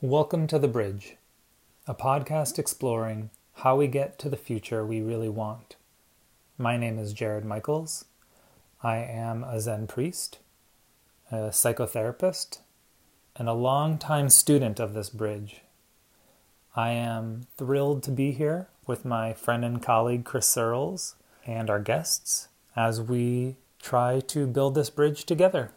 Welcome to The Bridge, a podcast exploring how we get to the future we really want. My name is Jared Michaels. I am a Zen priest, a psychotherapist, and a longtime student of this bridge. I am thrilled to be here with my friend and colleague Chris Searles and our guests as we try to build this bridge together.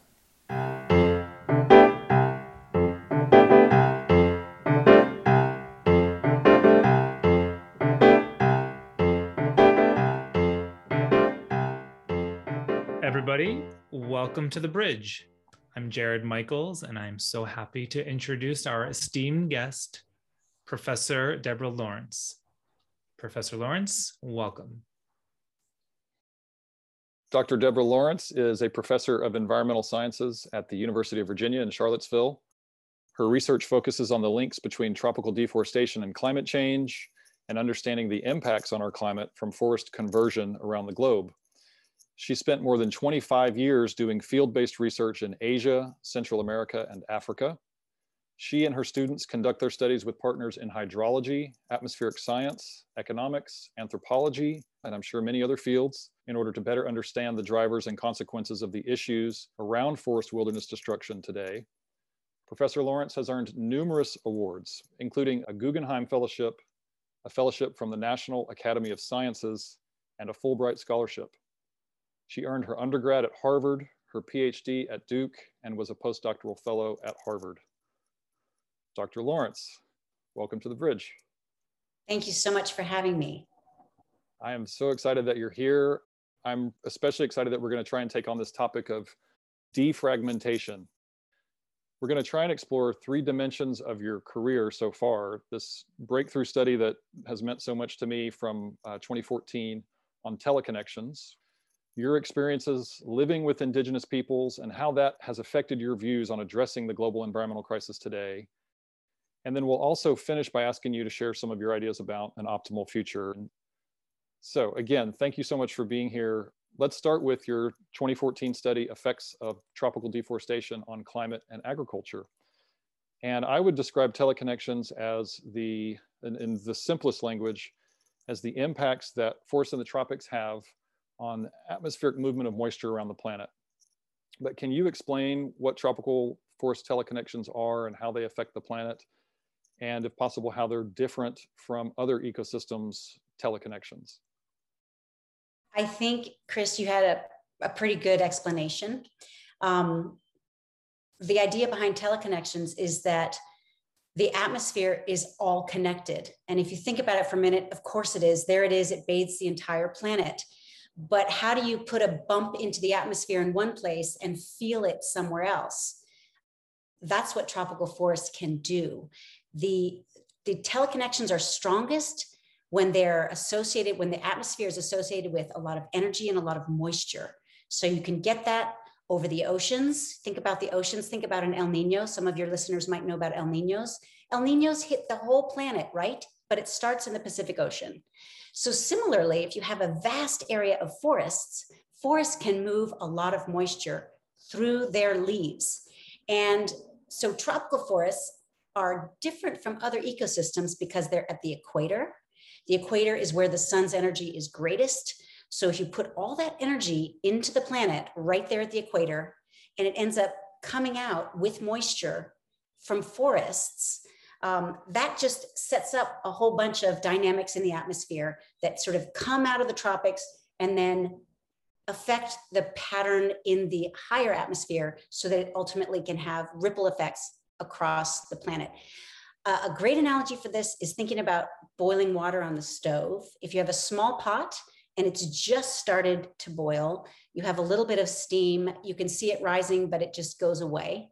Welcome to the bridge. I'm Jared Michaels, and I'm so happy to introduce our esteemed guest, Professor Deborah Lawrence. Professor Lawrence, welcome. Dr. Deborah Lawrence is a professor of environmental sciences at the University of Virginia in Charlottesville. Her research focuses on the links between tropical deforestation and climate change and understanding the impacts on our climate from forest conversion around the globe. She spent more than 25 years doing field-based research in Asia, Central America, and Africa. She and her students conduct their studies with partners in hydrology, atmospheric science, economics, anthropology, and I'm sure many other fields in order to better understand the drivers and consequences of the issues around forest wilderness destruction today. Professor Lawrence has earned numerous awards, including a Guggenheim Fellowship, a fellowship from the National Academy of Sciences, and a Fulbright Scholarship. She earned her undergrad at Harvard, her PhD at Duke, and was a postdoctoral fellow at Harvard. Dr. Lawrence, welcome to the bridge. Thank you so much for having me. I am so excited that you're here. I'm especially excited that we're going to try and take on this topic of defragmentation. We're going to try and explore three dimensions of your career so far. This breakthrough study that has meant so much to me from uh, 2014 on teleconnections, your experiences living with Indigenous peoples, and how that has affected your views on addressing the global environmental crisis today and then we'll also finish by asking you to share some of your ideas about an optimal future. So again, thank you so much for being here. Let's start with your 2014 study, Effects of Tropical Deforestation on Climate and Agriculture. And I would describe teleconnections as the, in, in the simplest language, as the impacts that forests in the tropics have on atmospheric movement of moisture around the planet. But can you explain what tropical forest teleconnections are and how they affect the planet? and if possible, how they're different from other ecosystems teleconnections. I think, Chris, you had a, a pretty good explanation. Um, the idea behind teleconnections is that the atmosphere is all connected. And if you think about it for a minute, of course it is. There it is, it bathes the entire planet. But how do you put a bump into the atmosphere in one place and feel it somewhere else? That's what tropical forests can do. The the teleconnections are strongest when they're associated when the atmosphere is associated with a lot of energy and a lot of moisture. So you can get that over the oceans. Think about the oceans. Think about an el nino. Some of your listeners might know about el ninos. El ninos hit the whole planet right but it starts in the pacific ocean so similarly if you have a vast area of forests forests can move a lot of moisture through their leaves and so tropical forests are different from other ecosystems because they're at the equator. The equator is where the sun's energy is greatest. So if you put all that energy into the planet right there at the equator, and it ends up coming out with moisture from forests, um, that just sets up a whole bunch of dynamics in the atmosphere that sort of come out of the tropics and then affect the pattern in the higher atmosphere so that it ultimately can have ripple effects across the planet. Uh, a great analogy for this is thinking about boiling water on the stove. If you have a small pot and it's just started to boil, you have a little bit of steam, you can see it rising, but it just goes away.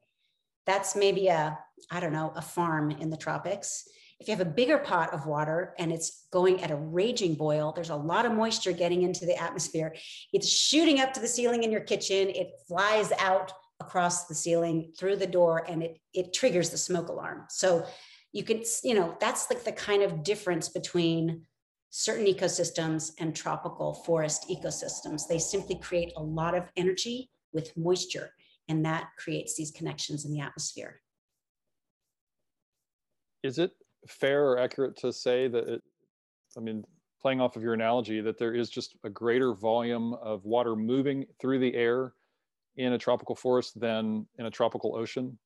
That's maybe a, I don't know, a farm in the tropics. If you have a bigger pot of water and it's going at a raging boil, there's a lot of moisture getting into the atmosphere. It's shooting up to the ceiling in your kitchen. It flies out across the ceiling through the door and it it triggers the smoke alarm so you can you know that's like the kind of difference between certain ecosystems and tropical forest ecosystems they simply create a lot of energy with moisture and that creates these connections in the atmosphere is it fair or accurate to say that it, I mean, playing off of your analogy, that there is just a greater volume of water moving through the air in a tropical forest than in a tropical ocean?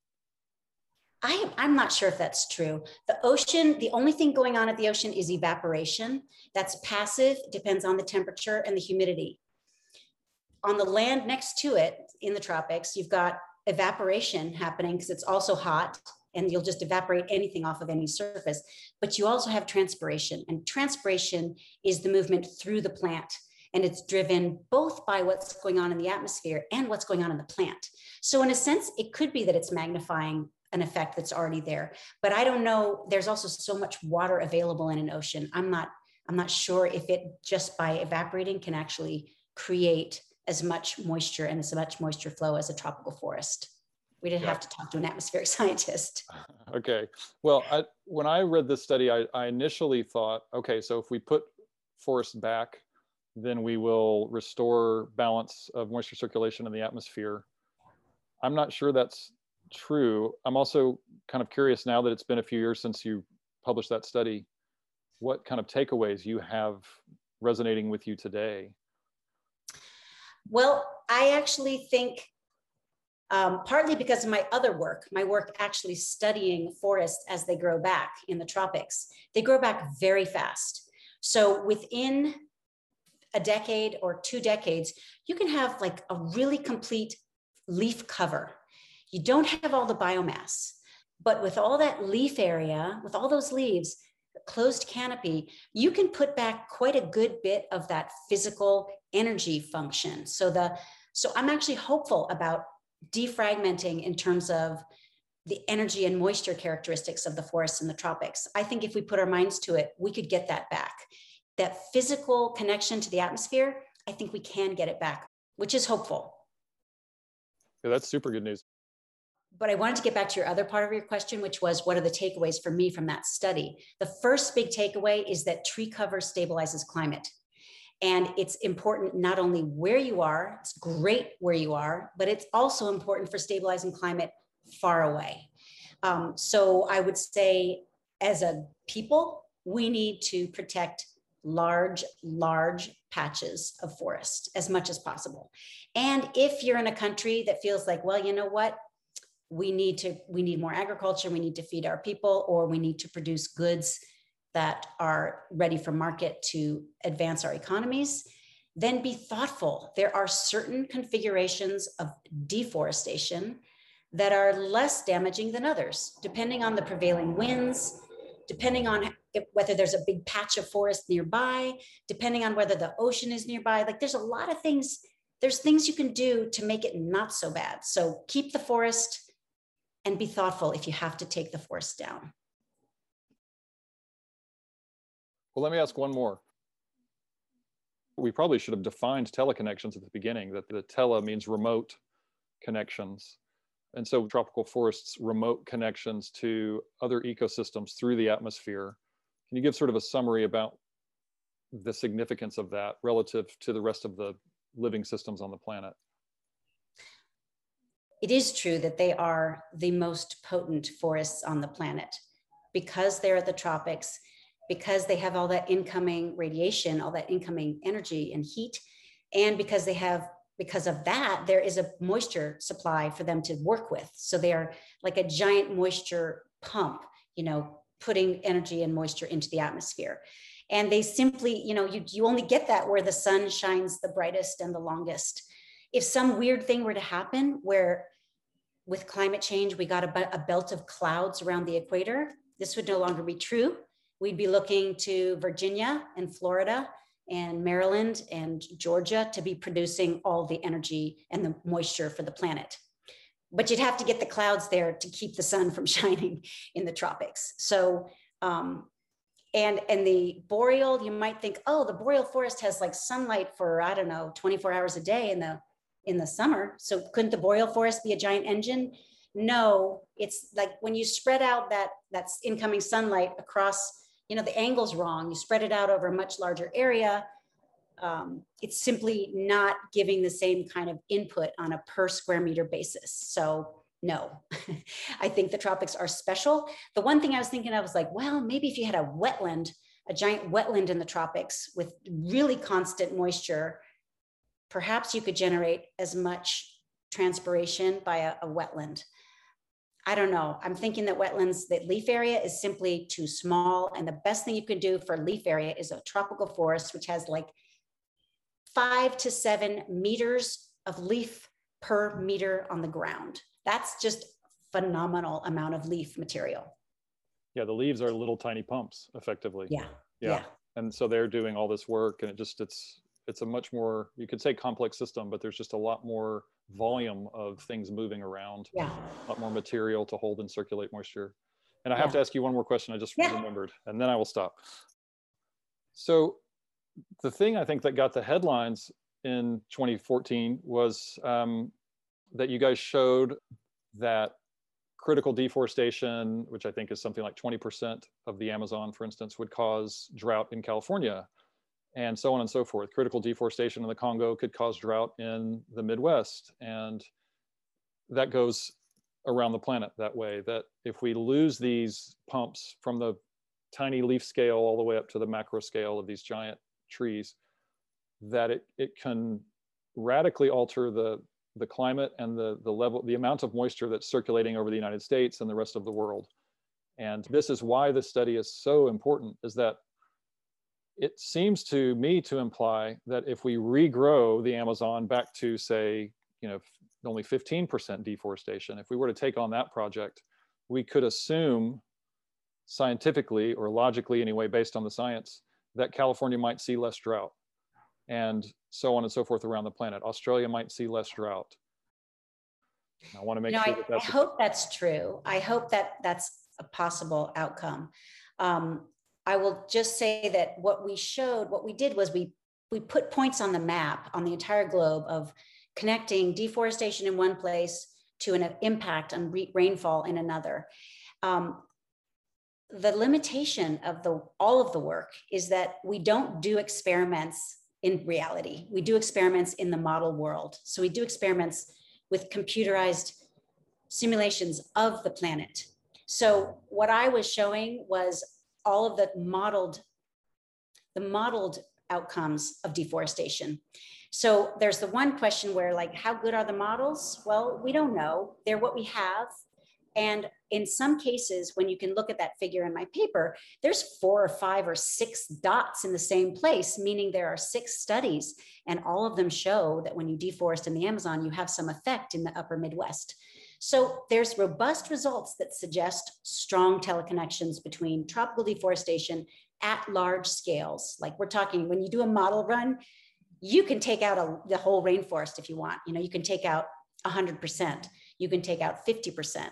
I, I'm not sure if that's true. The ocean, the only thing going on at the ocean is evaporation. That's passive, depends on the temperature and the humidity. On the land next to it in the tropics, you've got evaporation happening because it's also hot and you'll just evaporate anything off of any surface. But you also have transpiration, and transpiration is the movement through the plant. And it's driven both by what's going on in the atmosphere and what's going on in the plant. So, in a sense, it could be that it's magnifying an effect that's already there. But I don't know. There's also so much water available in an ocean. I'm not. I'm not sure if it just by evaporating can actually create as much moisture and as much moisture flow as a tropical forest. We didn't yeah. have to talk to an atmospheric scientist. Okay. Well, I, when I read this study, I, I initially thought, okay, so if we put forests back, then we will restore balance of moisture circulation in the atmosphere. I'm not sure that's true. I'm also kind of curious now that it's been a few years since you published that study, what kind of takeaways you have resonating with you today? Well, I actually think um, partly because of my other work, my work actually studying forests as they grow back in the tropics, they grow back very fast. So within a decade or two decades, you can have like a really complete leaf cover you don't have all the biomass, but with all that leaf area, with all those leaves, closed canopy, you can put back quite a good bit of that physical energy function. So the so I'm actually hopeful about defragmenting in terms of the energy and moisture characteristics of the forests in the tropics. I think if we put our minds to it, we could get that back. That physical connection to the atmosphere, I think we can get it back, which is hopeful. Yeah, that's super good news but I wanted to get back to your other part of your question, which was what are the takeaways for me from that study? The first big takeaway is that tree cover stabilizes climate. And it's important not only where you are, it's great where you are, but it's also important for stabilizing climate far away. Um, so I would say, as a people, we need to protect large, large patches of forest as much as possible. And if you're in a country that feels like, well, you know what, we need to we need more agriculture we need to feed our people or we need to produce goods that are ready for market to advance our economies then be thoughtful. There are certain configurations of deforestation that are less damaging than others depending on the prevailing winds depending on if, whether there's a big patch of forest nearby depending on whether the ocean is nearby. Like there's a lot of things there's things you can do to make it not so bad. So keep the forest and be thoughtful if you have to take the forest down. Well, let me ask one more. We probably should have defined teleconnections at the beginning, that the tele means remote connections. And so tropical forests, remote connections to other ecosystems through the atmosphere. Can you give sort of a summary about the significance of that relative to the rest of the living systems on the planet? it is true that they are the most potent forests on the planet because they're at the tropics, because they have all that incoming radiation, all that incoming energy and heat, and because they have because of that there is a moisture supply for them to work with so they are like a giant moisture pump you know putting energy and moisture into the atmosphere and they simply you know you, you only get that where the sun shines the brightest and the longest if some weird thing were to happen where with climate change, we got a, a belt of clouds around the equator. This would no longer be true. We'd be looking to Virginia and Florida and Maryland and Georgia to be producing all the energy and the moisture for the planet. But you'd have to get the clouds there to keep the sun from shining in the tropics. So, um, and and the boreal, you might think, oh, the boreal forest has like sunlight for I don't know, 24 hours a day, in the in the summer. So couldn't the boreal forest be a giant engine? No, it's like when you spread out that that's incoming sunlight across, you know, the angle's wrong. You spread it out over a much larger area. Um, it's simply not giving the same kind of input on a per square meter basis. So No, I think the tropics are special. The one thing I was thinking of was like, well, maybe if you had a wetland, a giant wetland in the tropics with really constant moisture, perhaps you could generate as much transpiration by a, a wetland. I don't know. I'm thinking that wetlands, that leaf area is simply too small. And the best thing you can do for leaf area is a tropical forest, which has like five to seven meters of leaf per meter on the ground. That's just phenomenal amount of leaf material. Yeah, the leaves are little tiny pumps effectively. Yeah. Yeah. yeah. And so they're doing all this work and it just it's it's a much more you could say complex system, but there's just a lot more volume of things moving around. Yeah. A lot more material to hold and circulate moisture. And I have yeah. to ask you one more question I just yeah. remembered and then I will stop. So the thing I think that got the headlines in 2014 was um, that you guys showed that critical deforestation, which I think is something like 20% of the Amazon, for instance, would cause drought in California, and so on and so forth. Critical deforestation in the Congo could cause drought in the Midwest. And that goes around the planet that way. That if we lose these pumps from the tiny leaf scale all the way up to the macro scale of these giant trees, that it, it can radically alter the, the climate and the, the level, the amount of moisture that's circulating over the United States and the rest of the world. And this is why this study is so important, is that it seems to me to imply that if we regrow the Amazon back to say, you know, only 15% deforestation, if we were to take on that project, we could assume scientifically or logically anyway, based on the science, that California might see less drought and so on and so forth around the planet. Australia might see less drought. I want to make you know, sure I, that that's. I hope that's true. I hope that that's a possible outcome. Um, I will just say that what we showed, what we did was we we put points on the map on the entire globe of connecting deforestation in one place to an impact on re- rainfall in another. Um, the limitation of the all of the work is that we don't do experiments in reality. We do experiments in the model world. So we do experiments with computerized simulations of the planet. So what I was showing was all of the modeled the modeled outcomes of deforestation. So there's the one question where like how good are the models? Well, we don't know. They're what we have and in some cases, when you can look at that figure in my paper, there's four or five or six dots in the same place, meaning there are six studies, and all of them show that when you deforest in the Amazon, you have some effect in the upper Midwest. So there's robust results that suggest strong teleconnections between tropical deforestation at large scales. Like we're talking, when you do a model run, you can take out a, the whole rainforest if you want. You know, you can take out 100%, you can take out 50%.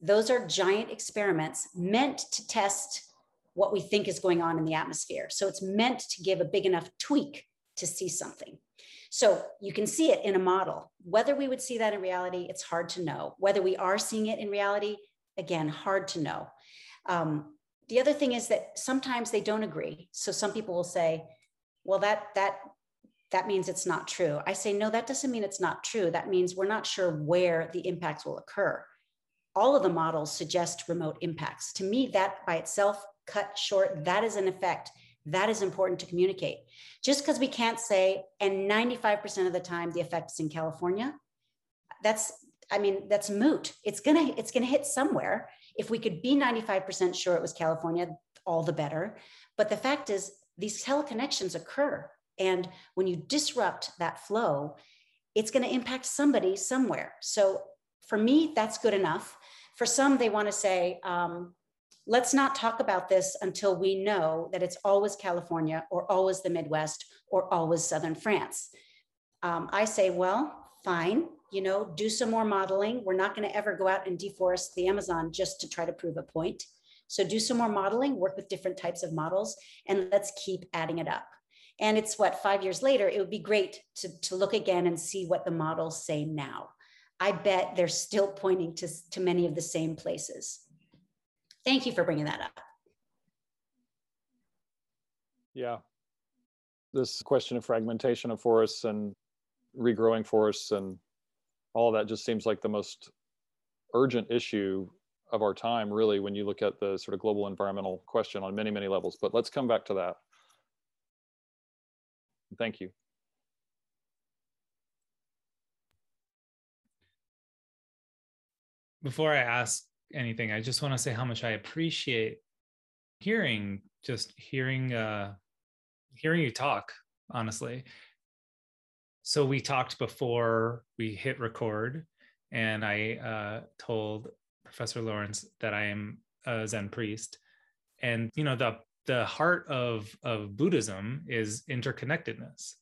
Those are giant experiments meant to test what we think is going on in the atmosphere. So it's meant to give a big enough tweak to see something. So you can see it in a model. Whether we would see that in reality, it's hard to know. Whether we are seeing it in reality, again, hard to know. Um, the other thing is that sometimes they don't agree. So some people will say, well, that, that, that means it's not true. I say, no, that doesn't mean it's not true. That means we're not sure where the impacts will occur all of the models suggest remote impacts. To me, that by itself, cut short, that is an effect. That is important to communicate. Just because we can't say, and 95% of the time the effect is in California, that's, I mean, that's moot. It's gonna, it's gonna hit somewhere. If we could be 95% sure it was California, all the better. But the fact is, these teleconnections occur. And when you disrupt that flow, it's going to impact somebody somewhere. So for me, that's good enough. For some, they want to say, um, let's not talk about this until we know that it's always California or always the Midwest or always Southern France. Um, I say, well, fine, you know, do some more modeling. We're not going to ever go out and deforest the Amazon just to try to prove a point. So do some more modeling, work with different types of models, and let's keep adding it up. And it's what, five years later, it would be great to, to look again and see what the models say now. I bet they're still pointing to, to many of the same places. Thank you for bringing that up. Yeah. This question of fragmentation of forests and regrowing forests and all of that just seems like the most urgent issue of our time, really, when you look at the sort of global environmental question on many, many levels. But let's come back to that. Thank you. Before I ask anything, I just want to say how much I appreciate hearing, just hearing, uh, hearing you talk, honestly. So we talked before we hit record, and I uh, told Professor Lawrence that I am a Zen priest, and you know the the heart of of Buddhism is interconnectedness,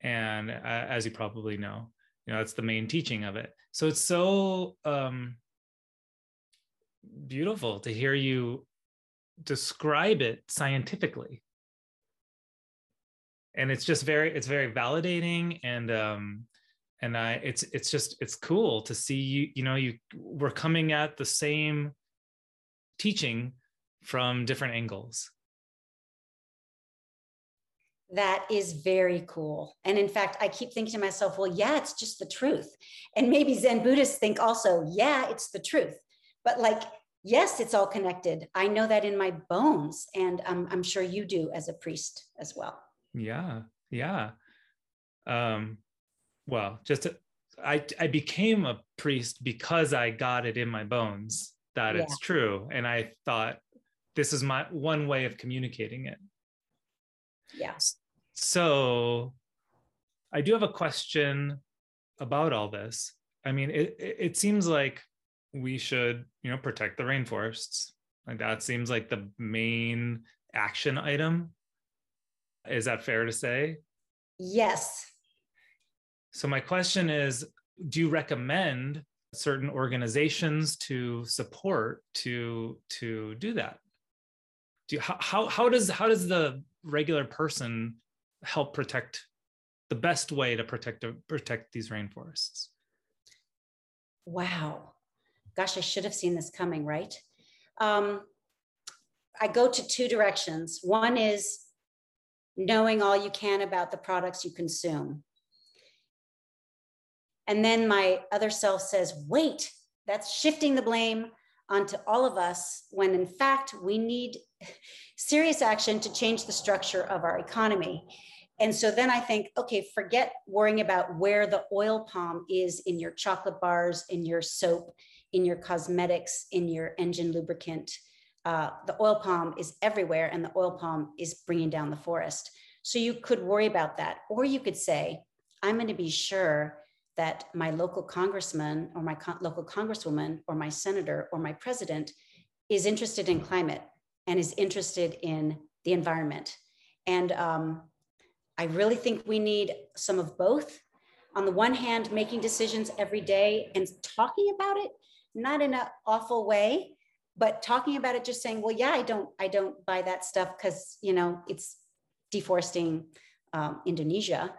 and uh, as you probably know, you know that's the main teaching of it. So it's so um, beautiful to hear you describe it scientifically. And it's just very it's very validating and um and I it's it's just it's cool to see you you know you we're coming at the same teaching from different angles. That is very cool. And in fact i keep thinking to myself well yeah it's just the truth. And maybe zen buddhists think also yeah it's the truth but like yes it's all connected i know that in my bones and um, i'm sure you do as a priest as well yeah yeah um well just I I became a priest because I got it in my bones that yeah. it's true, and I thought this is my one way of communicating it. Yeah. So, I do have a question about all this. I mean, it it seems like we should you know protect the rainforests. Like that seems like the main action item. Is that fair to say? Yes. So my question is, do you recommend certain organizations to support to to do that? Do you, how how does how does the regular person help protect the best way to protect protect these rainforests? Wow, gosh, I should have seen this coming, right? Um, I go to two directions. One is knowing all you can about the products you consume. And then my other self says, wait, that's shifting the blame onto all of us when in fact we need serious action to change the structure of our economy. And so then I think, okay, forget worrying about where the oil palm is in your chocolate bars, in your soap, in your cosmetics, in your engine lubricant. Uh, the oil palm is everywhere, and the oil palm is bringing down the forest. So you could worry about that. Or you could say, I'm going to be sure that my local congressman or my local congresswoman or my senator or my president is interested in climate and is interested in the environment. And um, I really think we need some of both. On the one hand, making decisions every day and talking about it, not in an awful way, but talking about it, just saying, well, yeah, I don't, I don't buy that stuff because, you know, it's deforesting um, Indonesia.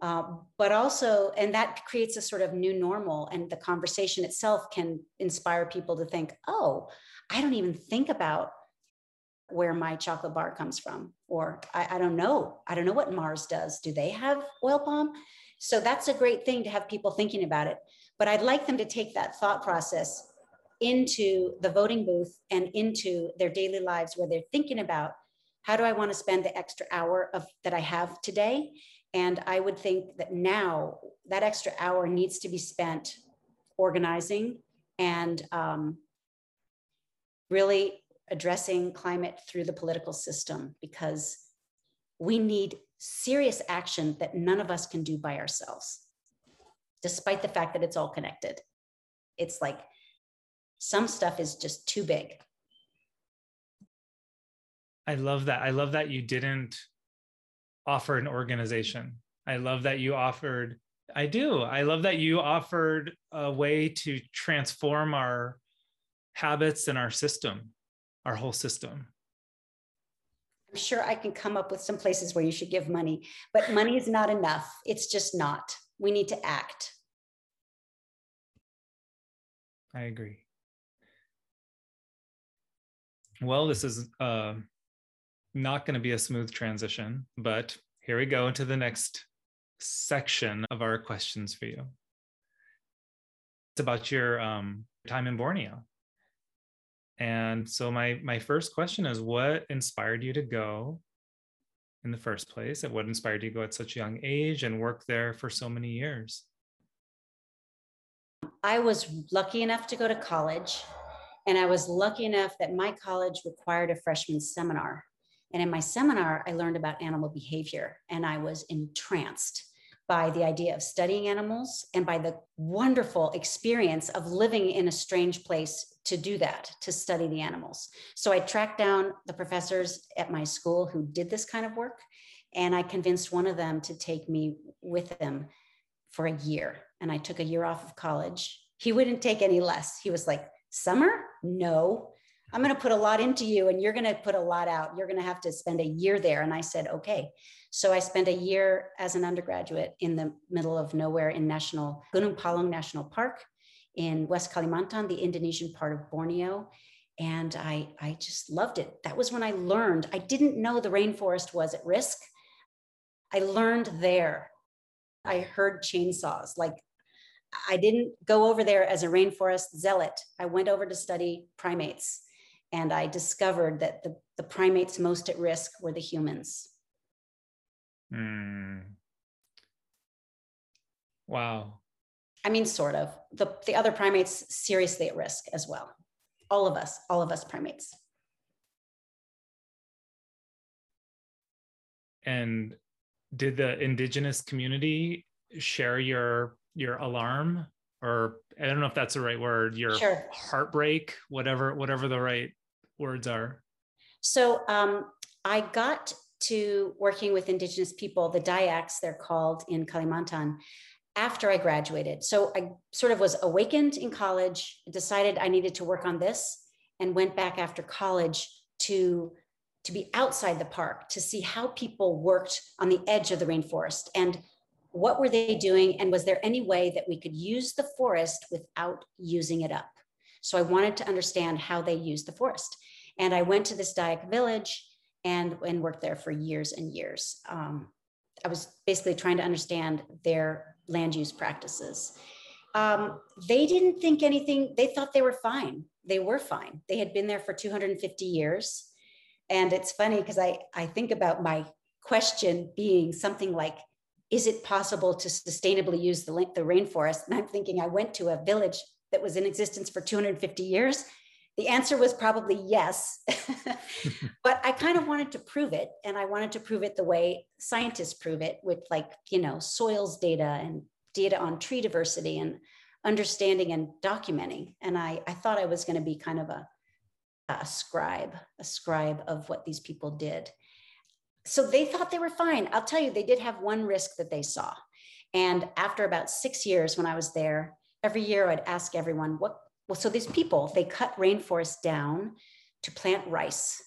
Uh, but also, and that creates a sort of new normal, and the conversation itself can inspire people to think, oh, I don't even think about where my chocolate bar comes from, or I, I don't know. I don't know what Mars does. Do they have oil palm? So that's a great thing to have people thinking about it. But I'd like them to take that thought process into the voting booth and into their daily lives where they're thinking about how do I want to spend the extra hour of that I have today and I would think that now that extra hour needs to be spent organizing and um, really addressing climate through the political system because we need serious action that none of us can do by ourselves, despite the fact that it's all connected. It's like some stuff is just too big. I love that. I love that you didn't offer an organization. I love that you offered, I do. I love that you offered a way to transform our habits and our system, our whole system. I'm sure I can come up with some places where you should give money, but money is not enough. It's just not. We need to act. I agree. Well, this is uh, not going to be a smooth transition, but here we go into the next section of our questions for you. It's about your um, time in Borneo. And so my my first question is what inspired you to go in the first place? And what inspired you to go at such a young age and work there for so many years? I was lucky enough to go to college, and I was lucky enough that my college required a freshman seminar. And in my seminar, I learned about animal behavior, and I was entranced by the idea of studying animals and by the wonderful experience of living in a strange place to do that, to study the animals. So I tracked down the professors at my school who did this kind of work, and I convinced one of them to take me with them for a year. And I took a year off of college. He wouldn't take any less. He was like, Summer? No. I'm going to put a lot into you and you're going to put a lot out. You're going to have to spend a year there. And I said, okay. So I spent a year as an undergraduate in the middle of nowhere in National Gunung Palung National Park in West Kalimantan, the Indonesian part of Borneo. And I, I just loved it. That was when I learned. I didn't know the rainforest was at risk. I learned there. I heard chainsaws. Like I didn't go over there as a rainforest zealot. I went over to study primates and I discovered that the, the primates most at risk were the humans. Mm. Wow. I mean, sort of. The, the other primates seriously at risk as well. All of us, all of us primates. And did the indigenous community share your your alarm or I don't know if that's the right word, your sure. heartbreak, whatever, whatever the right words are? So um, I got to working with Indigenous people, the Dayaks, they're called in Kalimantan, after I graduated. So I sort of was awakened in college, decided I needed to work on this, and went back after college to to be outside the park to see how people worked on the edge of the rainforest and what were they doing and was there any way that we could use the forest without using it up so i wanted to understand how they used the forest and I went to this Dayak village and, and worked there for years and years. Um, I was basically trying to understand their land use practices. Um, they didn't think anything, they thought they were fine. They were fine. They had been there for 250 years. And it's funny because I, I think about my question being something like, is it possible to sustainably use the, the rainforest? And I'm thinking I went to a village that was in existence for 250 years the answer was probably yes. but I kind of wanted to prove it. And I wanted to prove it the way scientists prove it with, like, you know, soils data and data on tree diversity and understanding and documenting. And I, I thought I was going to be kind of a, a scribe, a scribe of what these people did. So they thought they were fine. I'll tell you, they did have one risk that they saw. And after about six years, when I was there, every year I'd ask everyone, what well, so these people, they cut rainforests down to plant rice.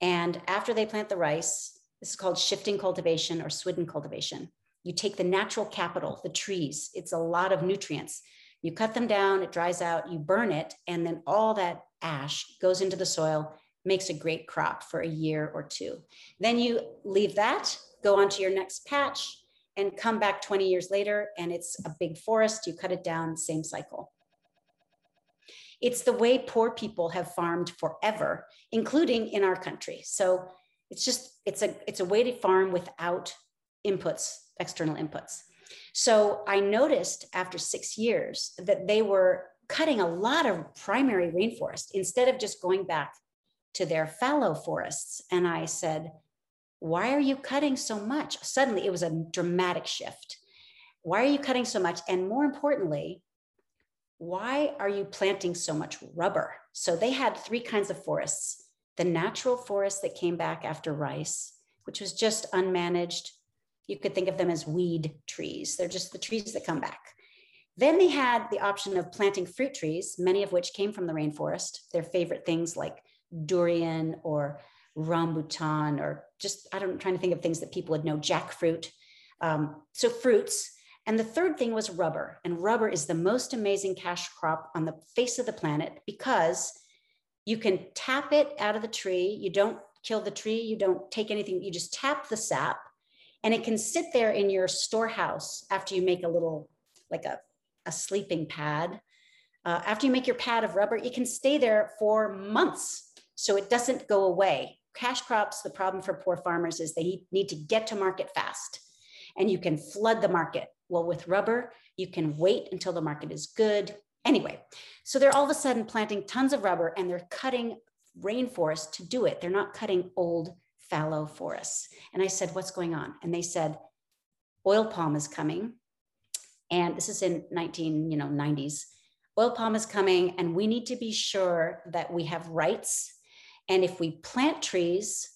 And after they plant the rice, this is called shifting cultivation or swidden cultivation. You take the natural capital, the trees, it's a lot of nutrients. You cut them down, it dries out, you burn it, and then all that ash goes into the soil, makes a great crop for a year or two. Then you leave that, go on to your next patch, and come back 20 years later, and it's a big forest. You cut it down, same cycle. It's the way poor people have farmed forever, including in our country. So it's just it's a it's a way to farm without inputs, external inputs. So I noticed after 6 years that they were cutting a lot of primary rainforest instead of just going back to their fallow forests and I said, "Why are you cutting so much?" Suddenly it was a dramatic shift. Why are you cutting so much? And more importantly, why are you planting so much rubber? So they had three kinds of forests the natural forest that came back after rice, which was just unmanaged. You could think of them as weed trees, they're just the trees that come back. Then they had the option of planting fruit trees, many of which came from the rainforest. Their favorite things like durian or rambutan, or just, I don't, I'm trying to think of things that people would know, jackfruit. Um, so fruits and the third thing was rubber. And rubber is the most amazing cash crop on the face of the planet because you can tap it out of the tree. You don't kill the tree, you don't take anything, you just tap the sap, and it can sit there in your storehouse after you make a little, like a, a sleeping pad. uh, after you make your pad of rubber, it can stay there for months. So it doesn't go away. Cash crops, the problem for poor farmers is they need to get to market fast and you can flood the market. Well, with rubber, you can wait until the market is good. Anyway, so they're all of a sudden planting tons of rubber and they're cutting rainforest to do it. They're not cutting old fallow forests. And I said, What's going on? And they said, Oil palm is coming. And this is in 19, you know, 90s. Oil palm is coming, and we need to be sure that we have rights. And if we plant trees,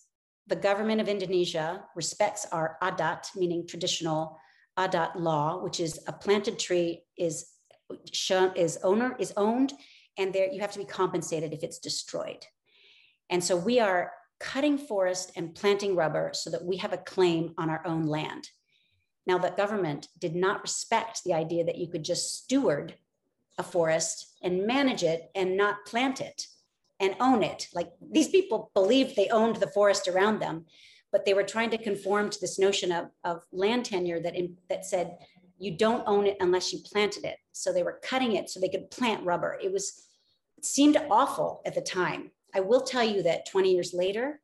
the government of Indonesia respects our adat, meaning traditional adat law, which is a planted tree is shown is owner is owned, and there you have to be compensated if it's destroyed. And so we are cutting forest and planting rubber so that we have a claim on our own land. Now, the government did not respect the idea that you could just steward a forest and manage it and not plant it and own it. Like these people believed they owned the forest around them, but they were trying to conform to this notion of, of land tenure that, in, that said you don't own it unless you planted it. So they were cutting it so they could plant rubber. It was seemed awful at the time. I will tell you that 20 years later,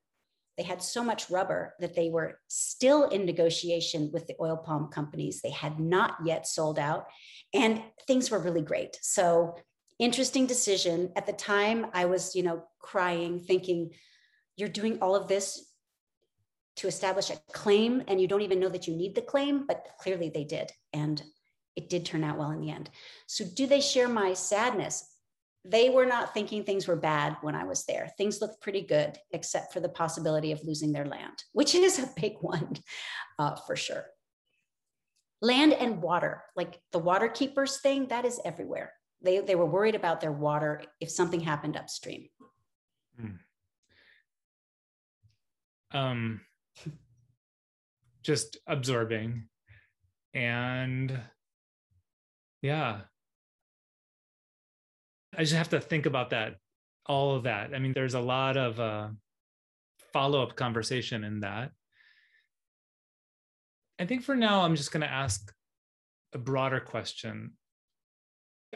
they had so much rubber that they were still in negotiation with the oil palm companies. They had not yet sold out, and things were really great. So, interesting decision. At the time, I was, you know, crying, thinking, you're doing all of this to establish a claim, and you don't even know that you need the claim, but clearly they did. And it did turn out well in the end. So, do they share my sadness? they were not thinking things were bad when I was there. Things looked pretty good, except for the possibility of losing their land, which is a big one uh, for sure. Land and water, like the water keepers thing, that is everywhere. They, they were worried about their water if something happened upstream. Um, just absorbing. And yeah, I just have to think about that, all of that. I mean, there's a lot of uh, follow up conversation in that. I think for now, I'm just going to ask a broader question.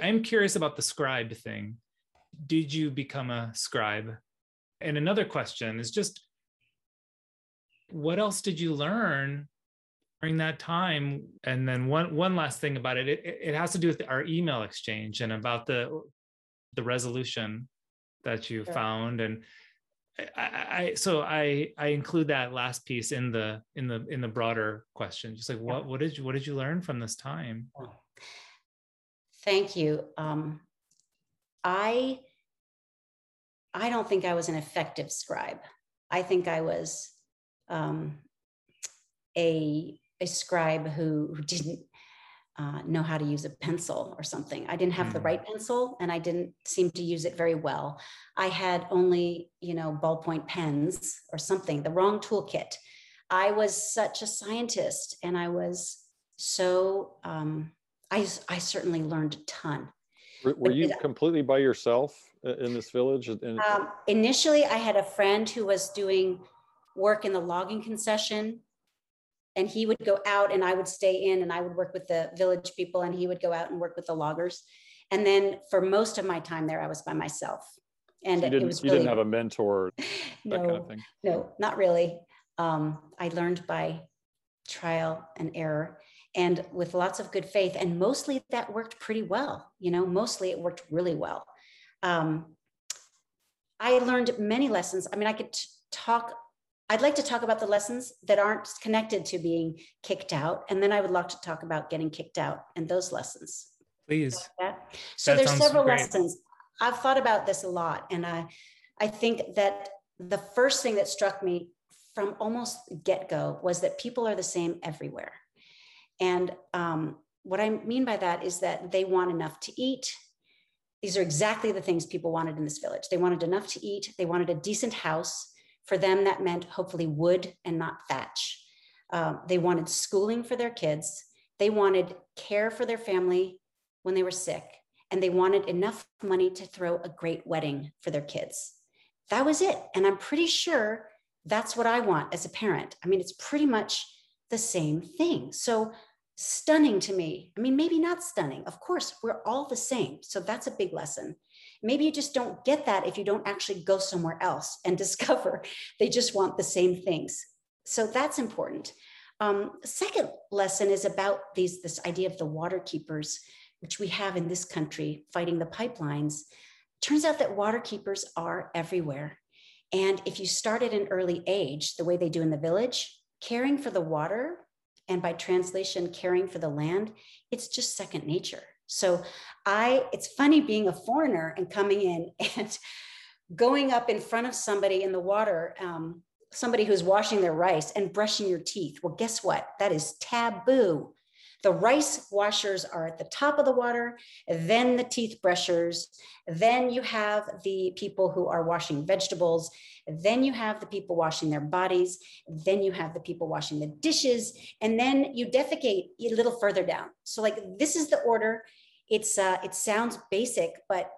I'm curious about the scribe thing. Did you become a scribe? And another question is just what else did you learn during that time and then one one last thing about it, it it has to do with our email exchange and about the the resolution that you sure. found and I, I, so I I include that last piece in the in the in the broader question. Just like what what did you what did you learn from this time? Thank you. Um, I I don't think I was an effective scribe. I think I was um, a a scribe who, who didn't uh, know how to use a pencil or something. I didn't have mm. the right pencil and I didn't seem to use it very well. I had only, you know, ballpoint pens or something, the wrong toolkit. I was such a scientist and I was so, um, I, I certainly learned a ton. Were, were you completely by yourself in this village? Um, initially, I had a friend who was doing work in the logging concession and he would go out and I would stay in and I would work with the village people and he would go out and work with the loggers. And then for most of my time there, I was by myself. And so you, didn't, was you didn't have a mentor, no, kind of No, not really. Um, I learned by trial and error and with lots of good faith. And mostly that worked pretty well. You know, mostly it worked really well. Um, I learned many lessons. I mean, I could talk I'd like to talk about the lessons that aren't connected to being kicked out. And then I would like to talk about getting kicked out and those lessons. Please. Like so that there's several great. lessons. I've thought about this a lot. And I, I think that the first thing that struck me from almost get-go was that people are the same everywhere. And um, what I mean by that is that they want enough to eat. These are exactly the things people wanted in this village. They wanted enough to eat. They wanted a decent house for them, that meant hopefully wood and not thatch. Um, they wanted schooling for their kids. They wanted care for their family when they were sick. And they wanted enough money to throw a great wedding for their kids. That was it. And I'm pretty sure that's what I want as a parent. I mean, it's pretty much the same thing. So stunning to me. I mean, maybe not stunning. Of course, we're all the same. So that's a big lesson. Maybe you just don't get that if you don't actually go somewhere else and discover they just want the same things. So that's important. Um, second lesson is about these this idea of the water keepers, which we have in this country fighting the pipelines. Turns out that water keepers are everywhere. And if you start at an early age, the way they do in the village, caring for the water and by translation, caring for the land, it's just second nature. So I, it's funny being a foreigner and coming in and going up in front of somebody in the water, um, somebody who's washing their rice and brushing your teeth. Well, guess what? That is taboo. The rice washers are at the top of the water, then the teeth brushers, then you have the people who are washing vegetables, then you have the people washing their bodies, then you have the people washing the dishes, and then you defecate a little further down. So like this is the order. It's uh, it sounds basic, but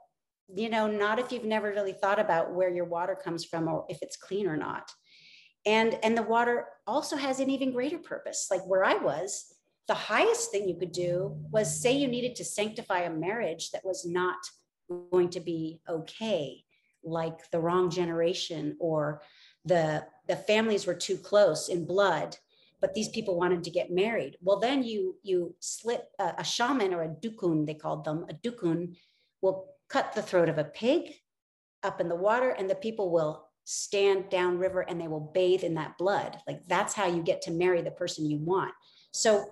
you know, not if you've never really thought about where your water comes from or if it's clean or not. And and the water also has an even greater purpose. Like where I was, the highest thing you could do was say you needed to sanctify a marriage that was not going to be okay like the wrong generation or the the families were too close in blood but these people wanted to get married. Well then you you slit a, a shaman or a dukun they called them a dukun will cut the throat of a pig up in the water and the people will stand down river and they will bathe in that blood. Like that's how you get to marry the person you want. So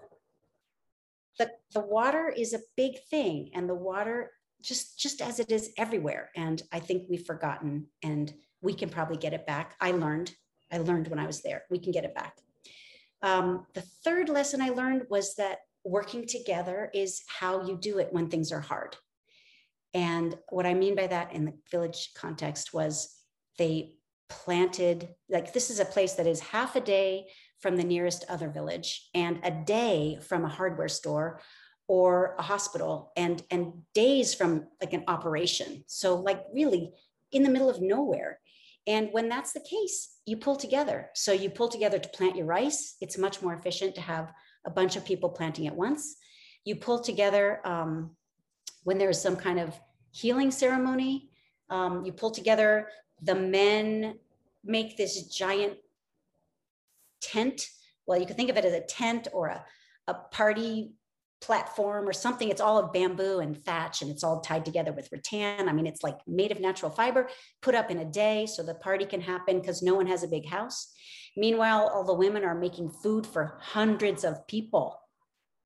the, the water is a big thing and the water just just as it is everywhere. And i think we've forgotten and we can probably get it back. I learned i learned when i was there. We can get it back um, the third lesson i learned was that working together is how you do it when things are hard. And what i mean by that in the village context was they planted like this is a place that is half a day from the nearest other village and a day from a hardware store or a hospital and and days from like an operation. So like really in the middle of nowhere and when that's the case you pull together. So you pull together to plant your rice. It's much more efficient to have a bunch of people planting at once. You pull together um, when there's some kind of healing ceremony um, you pull together. The men make this giant tent. Well you could think of it as a tent or a, a party platform or something. It's all of bamboo and thatch and it's all tied together with rattan. I mean, it's like made of natural fiber, put up in a day so the party can happen because no one has a big house. Meanwhile, all the women are making food for hundreds of people.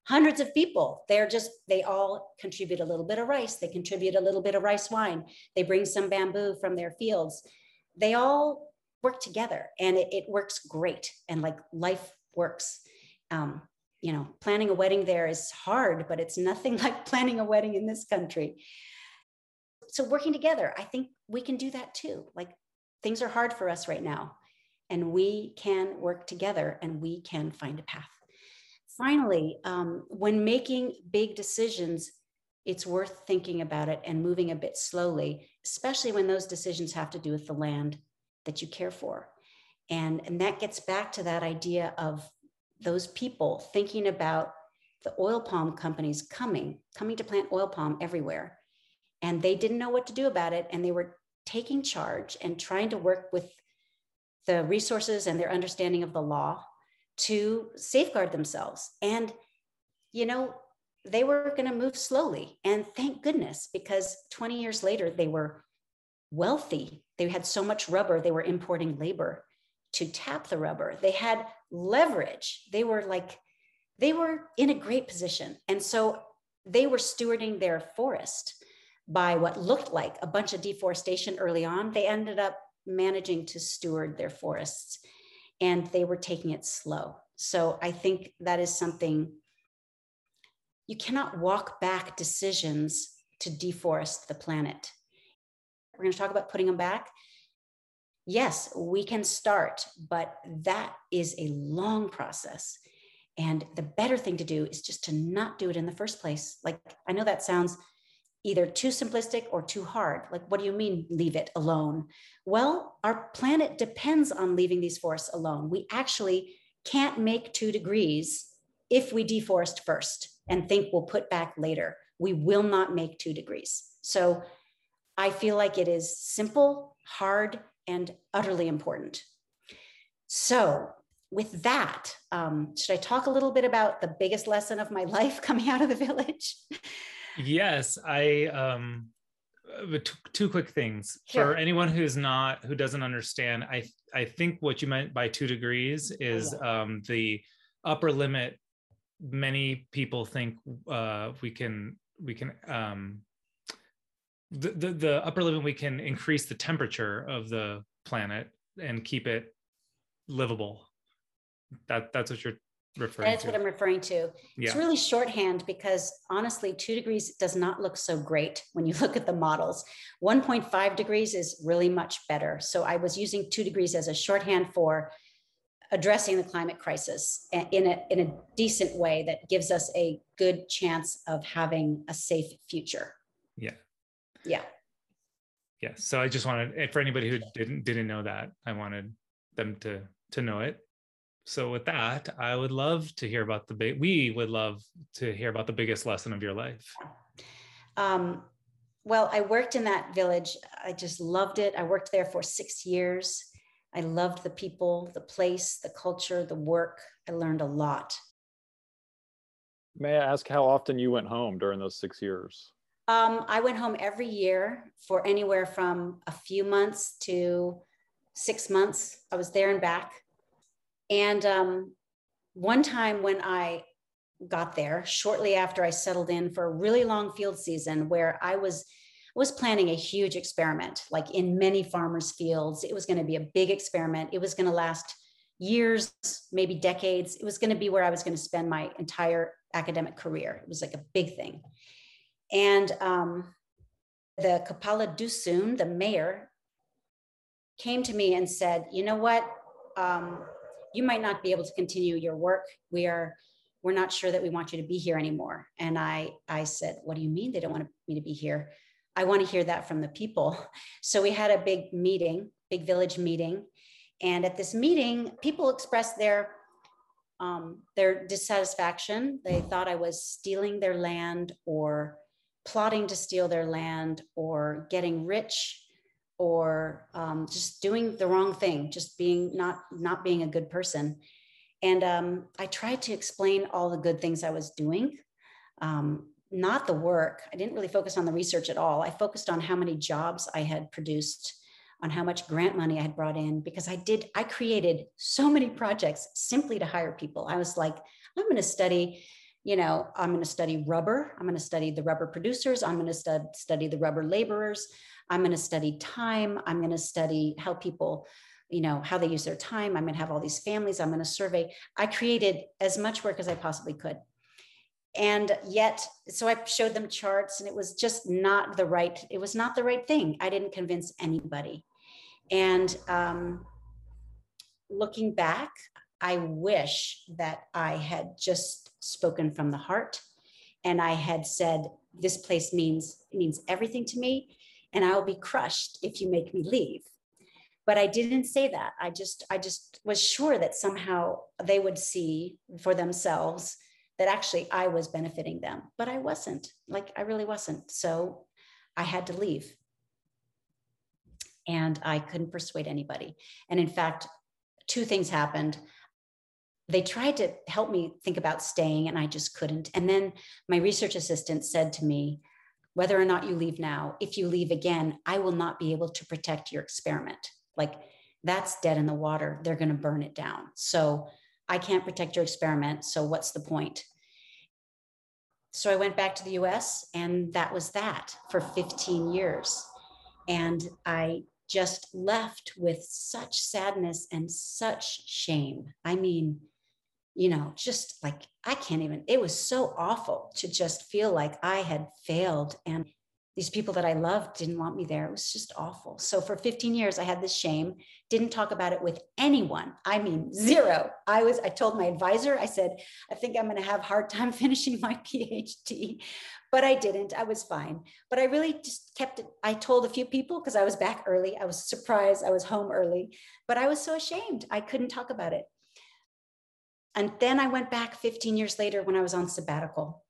Hundreds of people. They're just, they all contribute a little bit of rice. They contribute a little bit of rice wine. They bring some bamboo from their fields. They all work together and it, it works great. And like life works. Um, you know, planning a wedding there is hard, but it's nothing like planning a wedding in this country. So, working together, I think we can do that too. Like, things are hard for us right now, and we can work together and we can find a path. Finally, um, when making big decisions, it's worth thinking about it and moving a bit slowly, especially when those decisions have to do with the land that you care for. And, and that gets back to that idea of those people thinking about the oil palm companies coming, coming to plant oil palm everywhere. And they didn't know what to do about it. And they were taking charge and trying to work with the resources and their understanding of the law to safeguard themselves. And, you know, they were going to move slowly. And thank goodness, because 20 years later, they were wealthy. They had so much rubber, they were importing labor to tap the rubber. They had leverage. They were like, they were in a great position. And so they were stewarding their forest by what looked like a bunch of deforestation early on. They ended up managing to steward their forests and they were taking it slow. So I think that is something you cannot walk back decisions to deforest the planet. We're going to talk about putting them back yes, we can start, but that is a long process. And the better thing to do is just to not do it in the first place. Like, I know that sounds either too simplistic or too hard. Like, what do you mean, leave it alone? Well, our planet depends on leaving these forests alone. We actually can't make two degrees if we deforest first and think we'll put back later, we will not make two degrees. So I feel like it is simple, hard, and utterly important. So, with that, um, should I talk a little bit about the biggest lesson of my life coming out of the village? Yes, I um, uh, two quick things sure. for anyone who's not who doesn't understand. I I think what you meant by two degrees is oh, yeah. um, the upper limit. Many people think uh, we can we can um, the, the, the upper limit we can increase the temperature of the planet and keep it livable that that's what you're referring to. that's to. what i'm referring to yeah. it's really shorthand because honestly two degrees does not look so great when you look at the models 1.5 degrees is really much better so i was using two degrees as a shorthand for addressing the climate crisis in a, in a decent way that gives us a good chance of having a safe future yeah yeah. Yeah. So i just wanted for anybody who didn't didn't know that i wanted them to to know it. So with that i would love to hear about the big we would love to hear about the biggest lesson of your life. Um, well i worked in that village. I just loved it. I worked there for six years. I loved the people the place the culture the work. I learned a lot. May i ask how often you went home during those six years um, I went home every year for anywhere from a few months to six months. I was there and back. And um, one time when I got there, shortly after I settled in for a really long field season, where I was was planning a huge experiment, like in many farmers' fields. It was going to be a big experiment. It was going to last years, maybe decades. It was going to be where I was going to spend my entire academic career. It was like a big thing. And um, the Kepala Dusun, the mayor, came to me and said, "You know what? Um, you might not be able to continue your work. We are, we're not sure that we want you to be here anymore." And I, I said, "What do you mean they don't want me to be here? I want to hear that from the people." So we had a big meeting, big village meeting, and at this meeting, people expressed their um, their dissatisfaction. They thought I was stealing their land or plotting to steal their land or getting rich or um, just doing the wrong thing just being not not being a good person. And um, i tried to explain all the good things i was doing um, not the work. I didn't really focus on the research at all. I focused on how many jobs i had produced on how much grant money i had brought in because i did i created so many projects simply to hire people. I was like i'm going to study you know, I'm going to study rubber. I'm going to study the rubber producers. I'm going to stud, study the rubber laborers. I'm going to study time. I'm going to study how people, you know, how they use their time. I'm going to have all these families. I'm going to survey. I created as much work as I possibly could. And yet, so I showed them charts and it was just not the right, it was not the right thing. I didn't convince anybody. And um, looking back, I wish that I had just spoken from the heart and I had said, this place means means everything to me and I'll be crushed if you make me leave. But I didn't say that. I just I just was sure that somehow they would see for themselves that actually I was benefiting them, but I wasn't. Like I really wasn't. So I had to leave. And I couldn't persuade anybody. And in fact, two things happened they tried to help me think about staying and I just couldn't. And then my research assistant said to me, whether or not you leave now, if you leave again, I will not be able to protect your experiment. Like that's dead in the water. They're going to burn it down. So I can't protect your experiment. So what's the point? So I went back to the US and that was that for 15 years. And I just left with such sadness and such shame. I mean, you know, just like I can't even, it was so awful to just feel like I had failed and these people that I loved didn't want me there. It was just awful. So for 15 years, I had this shame, didn't talk about it with anyone. I mean, zero. I was, I told my advisor, I said, I think I'm going to have hard time finishing my PhD, but I didn't. I was fine. But I really just kept it. I told a few people because I was back early. I was surprised. I was home early, but I was so ashamed. I couldn't talk about it. And then I went back 15 years later when I was on sabbatical.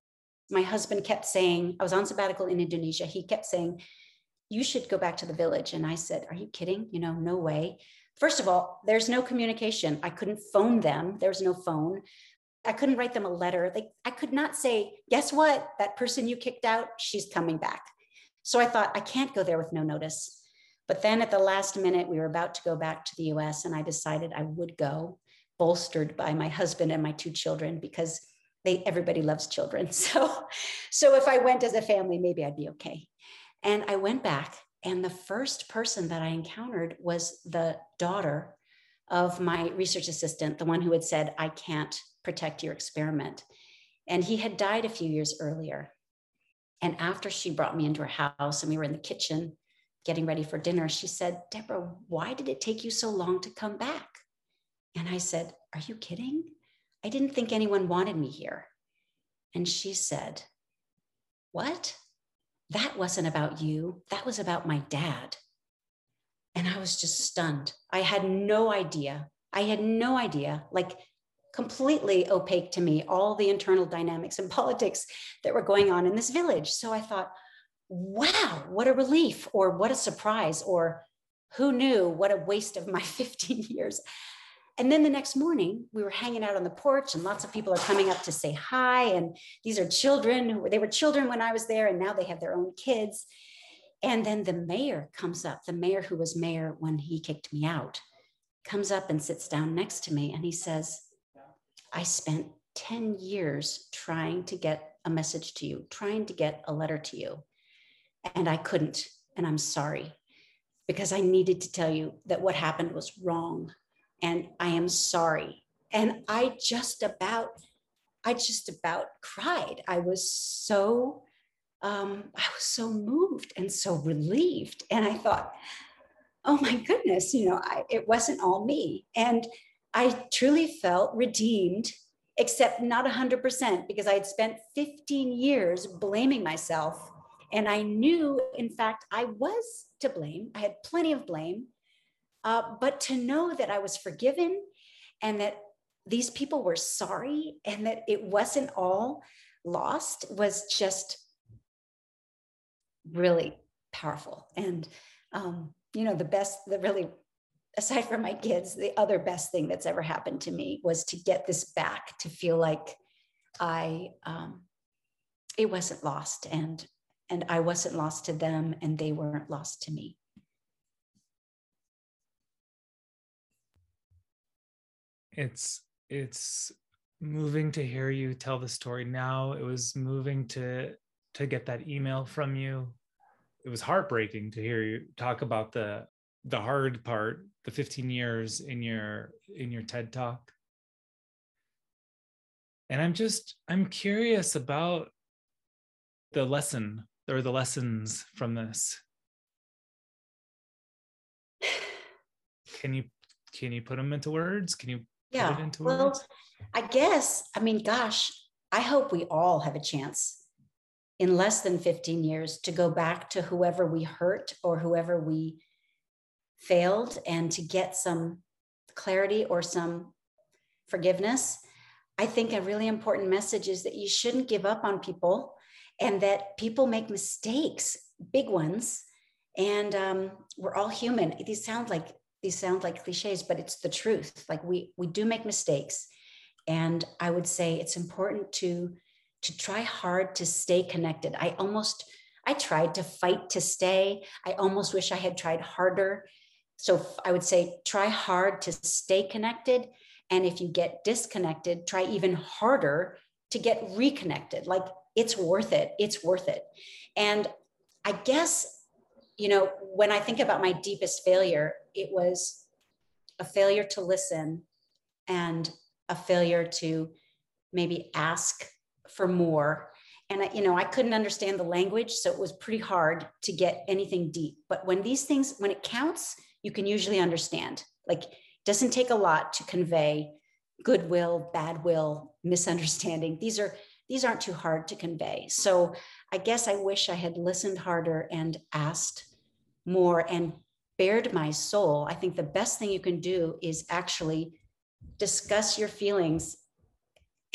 My husband kept saying, I was on sabbatical in Indonesia. He kept saying, You should go back to the village. And I said, Are you kidding? You know, no way. First of all, there's no communication. I couldn't phone them, there was no phone. I couldn't write them a letter. Like I could not say, guess what? That person you kicked out, she's coming back. So I thought, I can't go there with no notice. But then at the last minute, we were about to go back to the US, and I decided I would go, bolstered by my husband and my two children, because they everybody loves children. So, so if I went as a family, maybe I'd be okay. And I went back, and the first person that I encountered was the daughter of my research assistant, the one who had said, I can't protect your experiment. And he had died a few years earlier. And after she brought me into her house and we were in the kitchen getting ready for dinner, she said, Deborah, why did it take you so long to come back? And I said, Are you kidding? I didn't think anyone wanted me here. And she said, What? That wasn't about you. That was about my dad. And I was just stunned. I had no idea. I had no idea. Like, completely opaque to me all the internal dynamics and politics that were going on in this village. So I thought, wow, what a relief, or what a surprise, or who knew what a waste of my 15 years. And then the next morning, we were hanging out on the porch, and lots of people are coming up to say hi. And these are children they were children when I was there, and now they have their own kids. And then the mayor comes up, the mayor who was mayor when he kicked me out, comes up and sits down next to me, and he says, I spent 10 years trying to get a message to you, trying to get a letter to you. And I couldn't. And I'm sorry because I needed to tell you that what happened was wrong. And I am sorry. And I just about, I just about cried. I was so, um, I was so moved and so relieved. And I thought, oh my goodness, you know, I, it wasn't all me. And I truly felt redeemed, except not 100%, because I had spent 15 years blaming myself. And I knew, in fact, I was to blame. I had plenty of blame. Uh, but to know that I was forgiven and that these people were sorry and that it wasn't all lost was just really powerful. And, um, you know, the best, the really aside from my kids, the other best thing that's ever happened to me was to get this back, to feel like I, um, it wasn't lost and, and I wasn't lost to them and they weren't lost to me. It's, it's moving to hear you tell the story now. It was moving to, to get that email from you. It was heartbreaking to hear you talk about the the hard part the 15 years in your in your ted talk and i'm just i'm curious about the lesson or the lessons from this can you can you put them into words can you yeah well words? i guess i mean gosh i hope we all have a chance in less than 15 years to go back to whoever we hurt or whoever we failed and to get some clarity or some forgiveness, I think a really important message is that you shouldn't give up on people and that people make mistakes, big ones. And um, we're all human. These sound like these sound like cliches, but it's the truth. Like we we do make mistakes. And I would say it's important to to try hard to stay connected. I almost I tried to fight to stay. I almost wish I had tried harder so I would say try hard to stay connected. And if you get disconnected, try even harder to get reconnected. Like it's worth it. It's worth it. And I guess, you know, when I think about my deepest failure, it was a failure to listen and a failure to maybe ask for more and I, you know i couldn't understand the language so it was pretty hard to get anything deep but when these things when it counts you can usually understand. Like, it doesn't take a lot to convey goodwill, bad will, misunderstanding. These are these aren't too hard to convey. So I guess I wish I had listened harder and asked more and bared my soul. I think the best thing you can do is actually discuss your feelings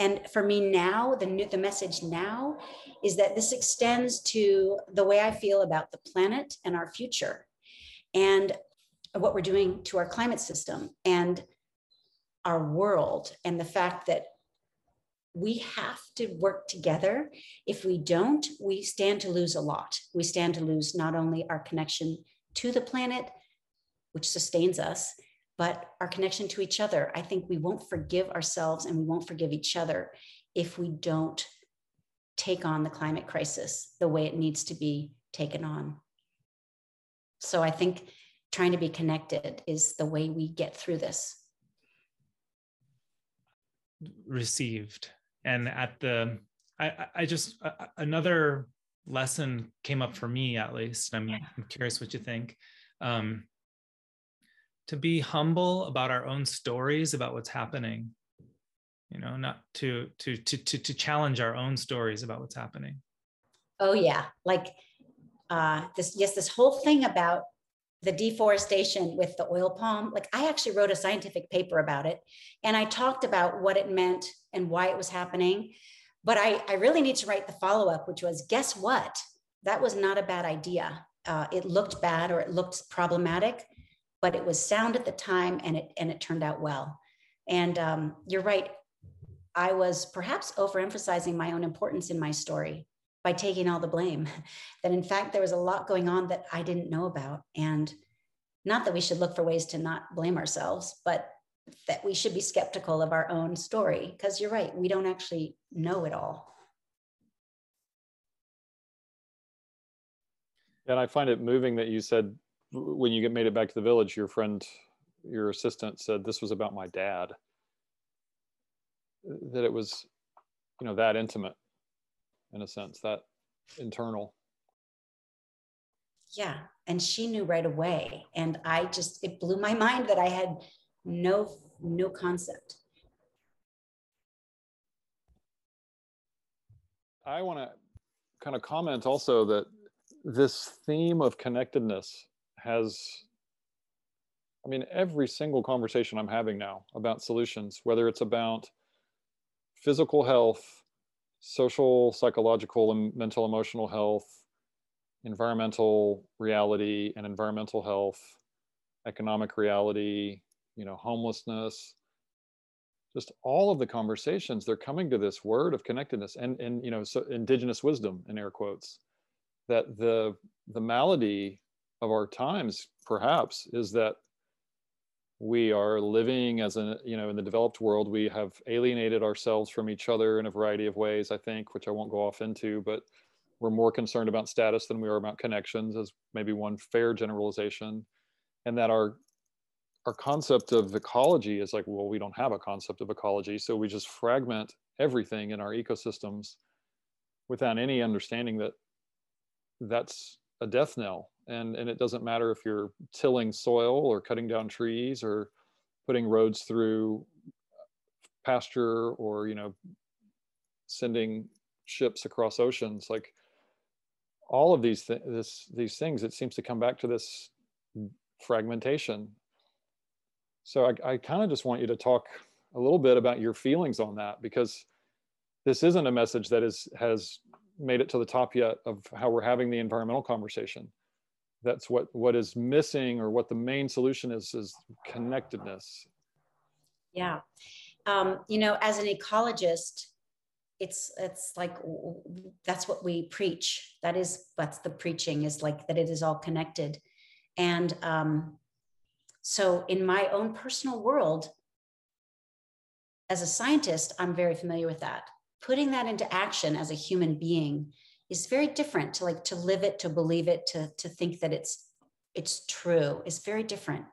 And for me now, the new, the message now is that this extends to the way I feel about the planet and our future and what we're doing to our climate system and our world and the fact that we have to work together. If we don't, we stand to lose a lot. We stand to lose not only our connection to the planet, which sustains us, but our connection to each other. I think we won't forgive ourselves and we won't forgive each other if we don't take on the climate crisis the way it needs to be taken on. So I think trying to be connected is the way we get through this. Received. And at the, I, I just, another lesson came up for me at least. I'm, I'm curious what you think. Um, to be humble about our own stories about what's happening you know not to to to to, to challenge our own stories about what's happening oh yeah like uh this yes this whole thing about the deforestation with the oil palm like i actually wrote a scientific paper about it and i talked about what it meant and why it was happening but i i really need to write the follow-up which was guess what? That was not a bad idea. Uh, it looked bad or it looked problematic but it was sound at the time and it and it turned out well. And um, you're right. I was perhaps overemphasizing my own importance in my story by taking all the blame. That in fact there was a lot going on that i didn't know about. And not that we should look for ways to not blame ourselves but that we should be skeptical of our own story because you're right we don't actually know it all and i find it moving that you said when you get made it back to the village, your friend, your assistant said this was about my dad. That it was, you know, that intimate, in a sense, that internal. Yeah, and she knew right away, and I just it blew my mind that I had no no concept. I want to kind of comment also that this theme of connectedness has I mean, every single conversation I'm having now about solutions, whether it's about physical health, social, psychological, and mental, emotional health, environmental reality and environmental health, economic reality, you know, homelessness, just all of the conversations, they're coming to this word of connectedness and, and you know, so indigenous wisdom in air quotes, that the the malady of our times perhaps is that we are living as a you know in the developed world we have alienated ourselves from each other in a variety of ways i think which i won't go off into but we're more concerned about status than we are about connections as maybe one fair generalization and that our our concept of ecology is like well we don't have a concept of ecology so we just fragment everything in our ecosystems without any understanding that that's a death knell. And and it doesn't matter if you're tilling soil or cutting down trees or putting roads through pasture or you know sending ships across oceans like all of these th- this, these things it seems to come back to this fragmentation so i, I kind of just want you to talk a little bit about your feelings on that because this isn't a message that is has made it to the top yet of how we're having the environmental conversation. That's what what is missing or what the main solution is is connectedness. Yeah. Um, you know as an ecologist it's it's like that's what we preach. That is that's the preaching is like that it is all connected. And um, so in my own personal world as a scientist i'm very familiar with that. Putting that into action as a human being is very different to like to live it to believe it to to think that it's it's true. Is very different.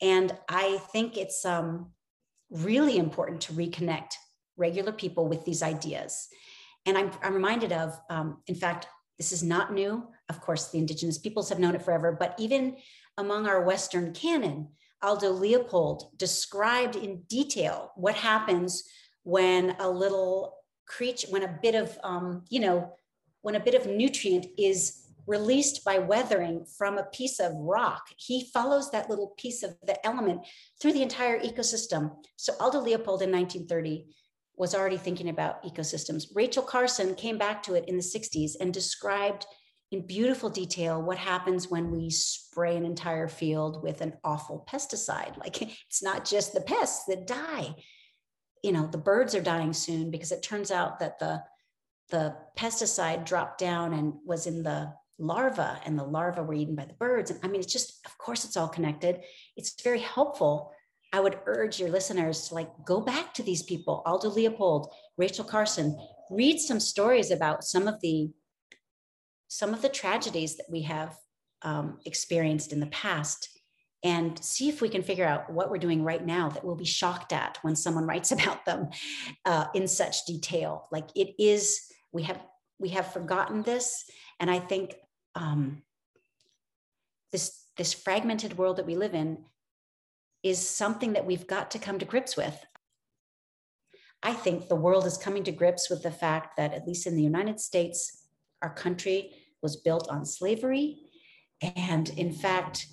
And i think it's um really important to reconnect regular people with these ideas. And i'm, I'm reminded of um, in fact this is not new. Of course the indigenous peoples have known it forever but even among our western canon aldo leopold described in detail what happens when a little creature when a bit of um, you know when a bit of nutrient is released by weathering from a piece of rock, he follows that little piece of the element through the entire ecosystem. So Aldo Leopold in 1930 was already thinking about ecosystems. Rachel Carson came back to it in the 60s and described in beautiful detail what happens when we spray an entire field with an awful pesticide. Like it's not just the pests that die. You know, the birds are dying soon because it turns out that the the pesticide dropped down and was in the larva and the larvae were eaten by the birds. And I mean, it's just, of course, it's all connected. It's very helpful. I would urge your listeners to like go back to these people, Aldo Leopold, Rachel Carson, read some stories about some of the some of the tragedies that we have um, experienced in the past and see if we can figure out what we're doing right now that we'll be shocked at when someone writes about them uh, in such detail. Like it is we have we have forgotten this. And i think um, this this fragmented world that we live in is something that we've got to come to grips with. I think the world is coming to grips with the fact that at least in the united states our country was built on slavery. And in fact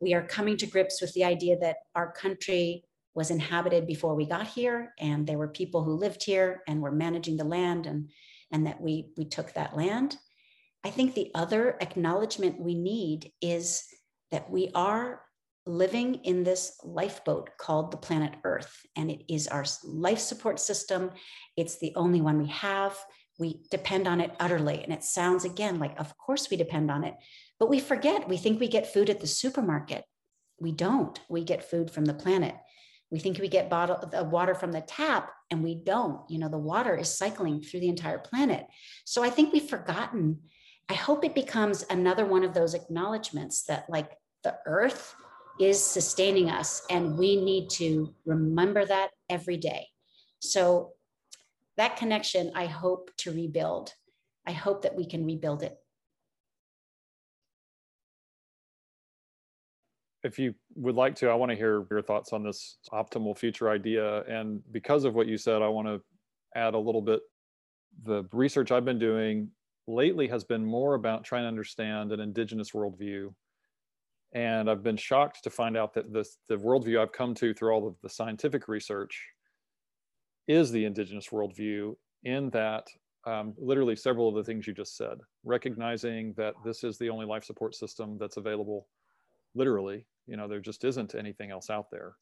we are coming to grips with the idea that our country was inhabited before we got here and there were people who lived here and were managing the land and and that we we took that land. I think the other acknowledgement we need is that we are living in this lifeboat called the planet earth and it is our life support system. It's the only one we have we depend on it utterly and it sounds again like of course we depend on it but we forget, we think we get food at the supermarket. We don't. We get food from the planet. We think we get bottle the water from the tap, and we don't. You know, the water is cycling through the entire planet. So I think we've forgotten. I hope it becomes another one of those acknowledgments that, like, the earth is sustaining us, and we need to remember that every day. So, that connection, I hope to rebuild. I hope that we can rebuild it if you would like to, I want to hear your thoughts on this optimal future idea. And because of what you said, I want to add a little bit. The research I've been doing lately has been more about trying to understand an indigenous worldview. And I've been shocked to find out that this, the worldview I've come to through all of the scientific research is the indigenous worldview, in that um, literally several of the things you just said, recognizing that this is the only life support system that's available literally you know there just isn't anything else out there.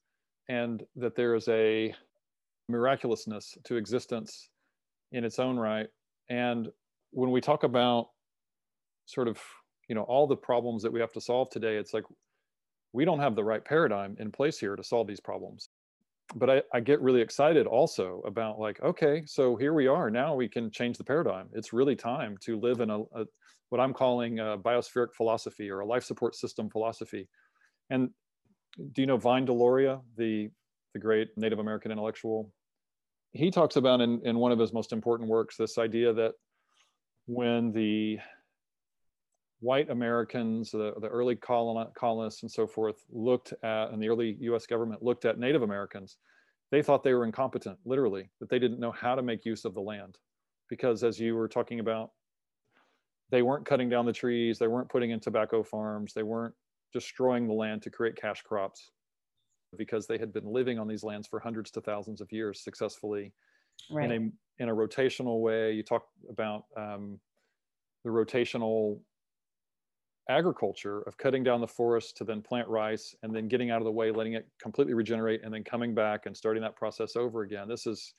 And that there is a miraculousness to existence in its own right. And when we talk about sort of you know all the problems that we have to solve today it's like we don't have the right paradigm in place here to solve these problems but I, I, get really excited also about like okay so here we are now we can change the paradigm it's really time to live in a, a what i'm calling a biospheric philosophy or a life support system philosophy and do you know Vine Deloria, the, the great Native American intellectual? He talks about in, in one of his most important works this idea that when the white Americans, the, the early colonists and so forth, looked at, and the early US government looked at Native Americans, they thought they were incompetent, literally, that they didn't know how to make use of the land. Because as you were talking about, they weren't cutting down the trees, they weren't putting in tobacco farms, they weren't destroying the land to create cash crops because they had been living on these lands for hundreds to thousands of years successfully right. in a in a rotational way. You talk about um, the rotational agriculture of cutting down the forest to then plant rice and then getting out of the way, letting it completely regenerate, and then coming back and starting that process over again. This is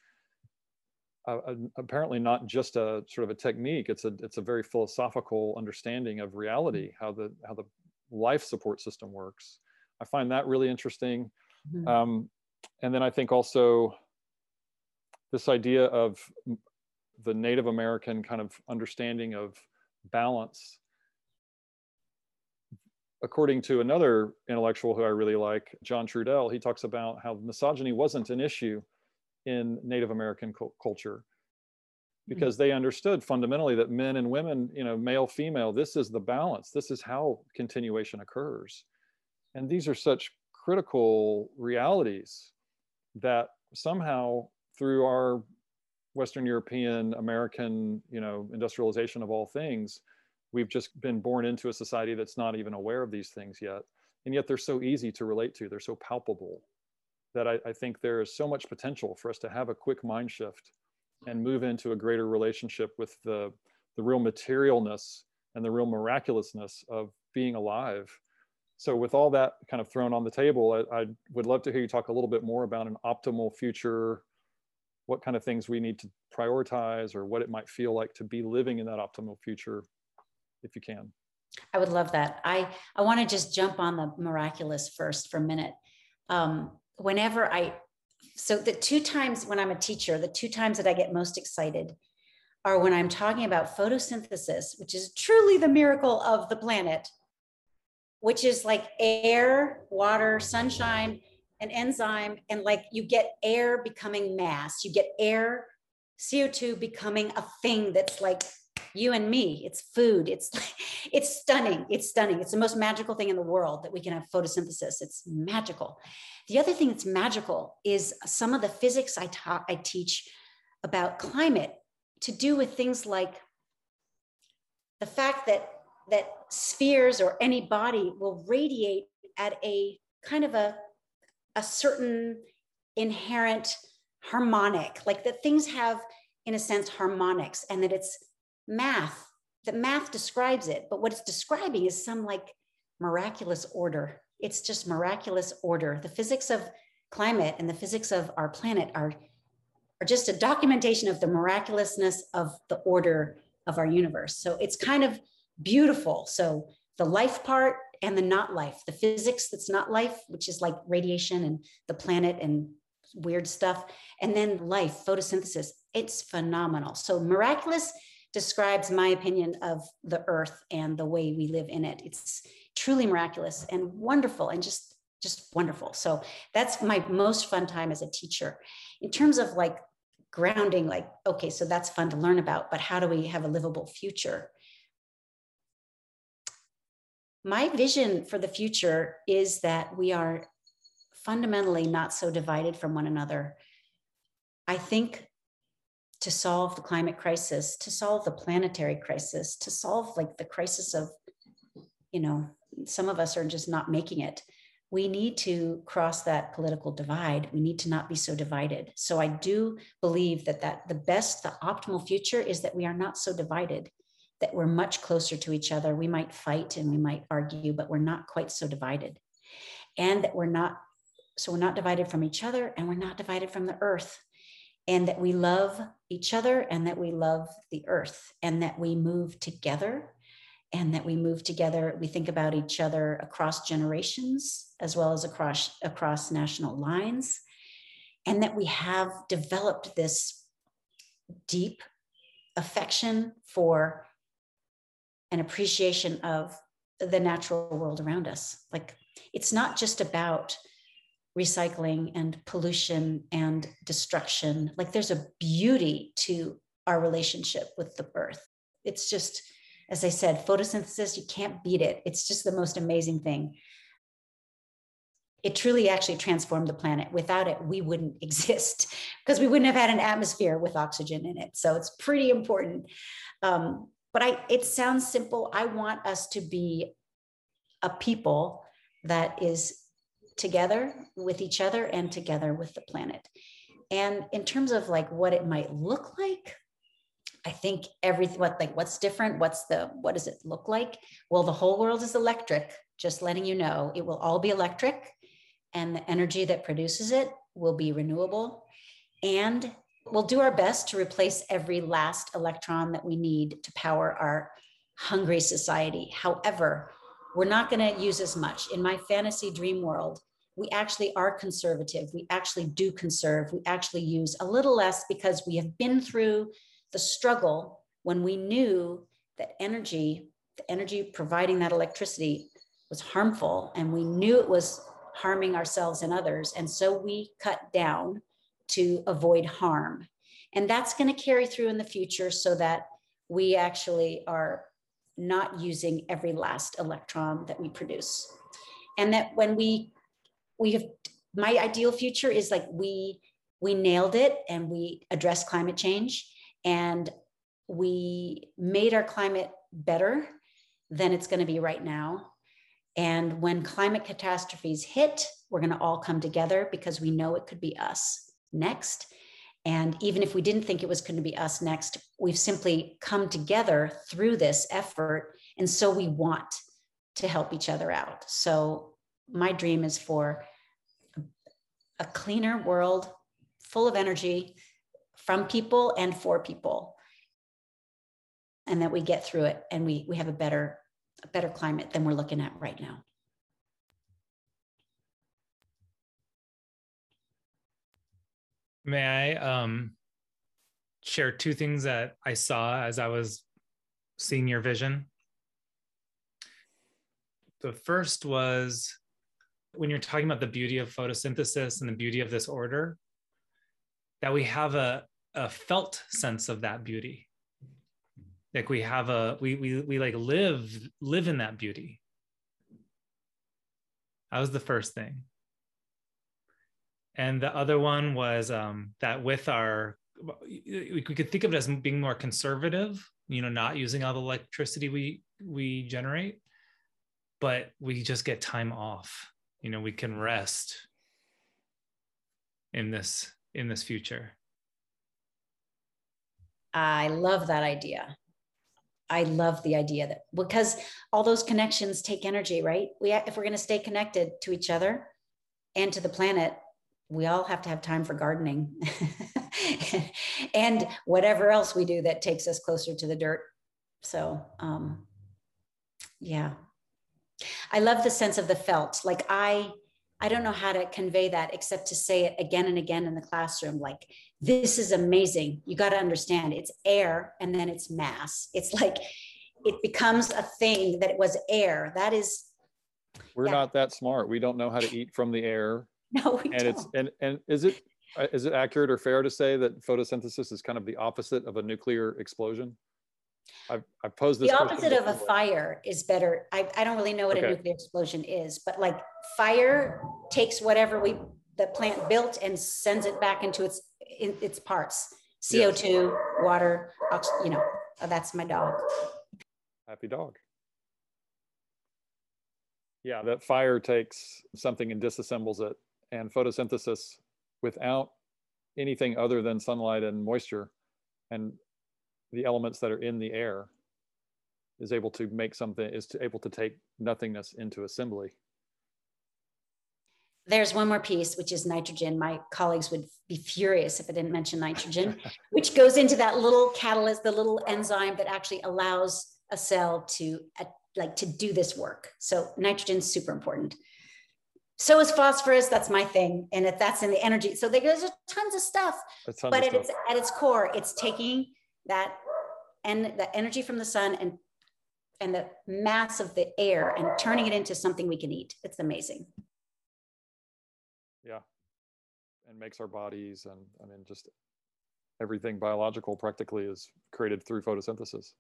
uh, apparently not just a sort of a technique. It's a it's a very philosophical understanding of reality, how the how the life support system works. I find that really interesting. Mm-hmm. Um, and then I think also this idea of the Native American kind of understanding of balance. According to another intellectual who I really like, John Trudell, he talks about how misogyny wasn't an issue in Native American cu- culture Mm-hmm. because they understood fundamentally that men and women, you know, male, female, this is the balance. This is how continuation occurs. And these are such critical realities that somehow through our Western European, American, you know, industrialization of all things, we've just been born into a society that's not even aware of these things yet. And yet they're so easy to relate to, they're so palpable. that I, I think there is so much potential for us to have a quick mind shift and move into a greater relationship with the, the real materialness and the real miraculousness of being alive. So, with all that kind of thrown on the table, I, I would love to hear you talk a little bit more about an optimal future, what kind of things we need to prioritize, or what it might feel like to be living in that optimal future, if you can. I would love that. I, I want to just jump on the miraculous first for a minute. Um, whenever I, so the two times when I'm a teacher, the two times that I get most excited are when I'm talking about photosynthesis, which is truly the miracle of the planet, which is like air, water, sunshine, an enzyme, and like you get air becoming mass, you get air, CO2 becoming a thing that's like you and me. It's food. It's it's stunning. It's stunning. It's the most magical thing in the world that we can have photosynthesis. It's magical. The other thing that's magical is some of the physics I taught I teach about climate to do with things like the fact that that spheres or any body will radiate at a kind of a a certain inherent harmonic like that things have in a sense harmonics and that it's math that math describes it but what it's describing is some like miraculous order. It's just miraculous order. The physics of climate and the physics of our planet are are just a documentation of the miraculousness of the order of our universe. So it's kind of beautiful. So the life part and the not life the physics that's not life which is like radiation and the planet and weird stuff and then life photosynthesis. It's phenomenal. So miraculous describes my opinion of the earth and the way we live in it. It's truly miraculous and wonderful and just just wonderful. So that's my most fun time as a teacher. In terms of like grounding like okay, so that's fun to learn about, but how do we have a livable future? My vision for the future is that we are fundamentally not so divided from one another. I think to solve the climate crisis, to solve the planetary crisis, to solve like the crisis of, you know, some of us are just not making it. We need to cross that political divide. We need to not be so divided. So I do believe that that the best, the optimal future is that we are not so divided, that we're much closer to each other. We might fight and we might argue, but we're not quite so divided. And that we're not so we're not divided from each other and we're not divided from the earth and that we love each other and that we love the earth and that we move together and that we move together. We think about each other across generations as well as across across national lines and that we have developed this deep affection for an appreciation of the natural world around us. Like it's not just about recycling and pollution and destruction. Like there's a beauty to our relationship with the earth. It's just, as I said, photosynthesis, you can't beat it. It's just the most amazing thing. It truly actually transformed the planet. Without it, we wouldn't exist because we wouldn't have had an atmosphere with oxygen in it. So it's pretty important. Um, but I, it sounds simple. I want us to be a people that is together with each other and together with the planet. And in terms of like what it might look like, I think everything what like what's different, what's the what does it look like? Well, the whole world is electric, just letting you know. It will all be electric and the energy that produces it will be renewable and we'll do our best to replace every last electron that we need to power our hungry society. However, we're not going to use as much. In my fantasy dream world, we actually are conservative. We actually do conserve. We actually use a little less because we have been through the struggle when we knew that energy, the energy providing that electricity was harmful and we knew it was harming ourselves and others. And so we cut down to avoid harm. And that's going to carry through in the future so that we actually are not using every last electron that we produce. And that when we we have my ideal future is like we we nailed it and we addressed climate change and we made our climate better than it's going to be right now And when climate catastrophes hit, we're going to all come together because we know it could be us next. And even if we didn't think it was going to be us next, we've simply come together through this effort. And so we want to help each other out. So my dream is for a cleaner world full of energy from people and for people and that we get through it and we we have a better a better climate than we're looking at right now may i um share two things that i saw as i was seeing your vision the first was when you're talking about the beauty of photosynthesis and the beauty of this order, that we have a, a felt sense of that beauty. Like we have a we we we like live live in that beauty. That was the first thing. And the other one was um, that with our we could think of it as being more conservative, you know, not using all the electricity we we generate but we just get time off. You know we can rest in this in this future. I love that idea. I love the idea that because all those connections take energy right? We if we're going to stay connected to each other and to the planet we all have to have time for gardening and whatever else we do that takes us closer to the dirt so um yeah I love the sense of the felt. Like I, I don't know how to convey that except to say it again and again in the classroom. Like, this is amazing. You got to understand it's air and then it's mass. It's like it becomes a thing that it was air. That is. We're yeah. not that smart. We don't know how to eat from the air. No, we and don't. it's and and is it uh, is it accurate or fair to say that photosynthesis is kind of the opposite of a nuclear explosion? I've, I've posed this. The opposite of a fire is better. I, I don't really know what okay. a nuclear explosion is, but like fire takes whatever we the plant built and sends it back into its in, its parts. CO two, yes. water, you know. Oh, that's my dog. Happy dog. Yeah, that fire takes something and disassembles it, and photosynthesis without anything other than sunlight and moisture and the elements that are in the air is able to make something is to able to take nothingness into assembly. There's one more piece which is nitrogen. My colleagues would be furious if i didn't mention nitrogen which goes into that little catalyst the little enzyme that actually allows a cell to uh, like to do this work. So nitrogen is super important so is phosphorus that's my thing and if that's in the energy so there's tons of stuff tons but of at stuff. its at its core it's taking that and the energy from the sun and and the mass of the air and turning it into something we can eat. It's amazing. Yeah. And makes our bodies and I mean just everything biological practically is created through photosynthesis.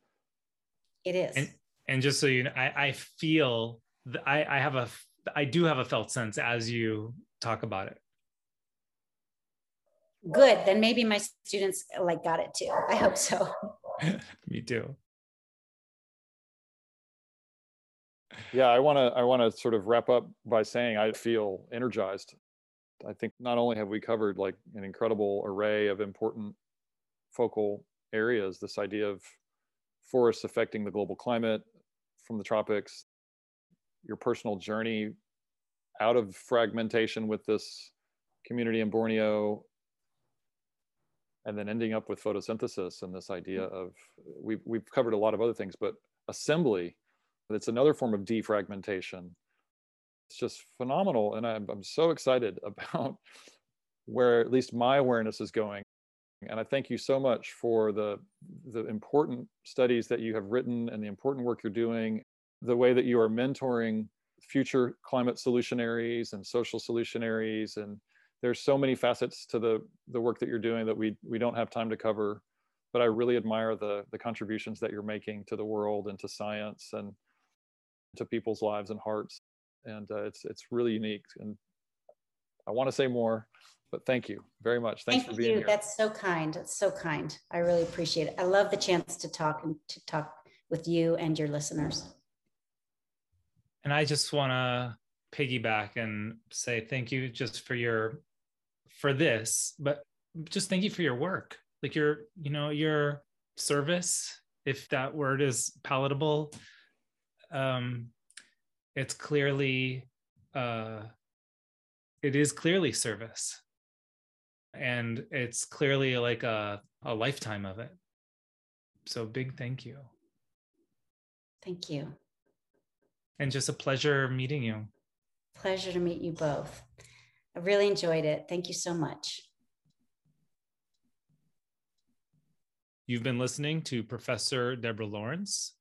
It is. And, and just so you know, I, I feel I, I have a I do have a felt sense as you talk about it. Good. Then maybe my students like got it too. I hope so. Me too. Yeah, I want to I want to sort of wrap up by saying I feel energized. I think not only have we covered like an incredible array of important focal areas, this idea of forests affecting the global climate from the tropics, your personal journey out of fragmentation with this community in Borneo, and then ending up with photosynthesis and this idea mm. of we've, we've covered a lot of other things but assembly it's another form of defragmentation. It's just phenomenal and i'm, I'm so excited about where at least my awareness is going. And i thank you so much for the the important studies that you have written and the important work you're doing the way that you are mentoring future climate solutionaries and social solutionaries and there's so many facets to the the work that you're doing that we we don't have time to cover but i really admire the the contributions that you're making to the world and to science and to people's lives and hearts. And uh, it's it's really unique. And i want to say more but thank you very much. Thanks thank for being you. here. That's so kind. It's so kind. I really appreciate it. I love the chance to talk and to talk with you and your listeners and I just want to piggyback and say thank you just for your for this, but just thank you for your work. Like your, you know, your service, if that word is palatable. Um, it's clearly uh it is clearly service. And it's clearly like a, a lifetime of it. So big thank you. Thank you. And just a pleasure meeting you. Pleasure to meet you both. I really enjoyed it. Thank you so much. You've been listening to Professor Deborah Lawrence,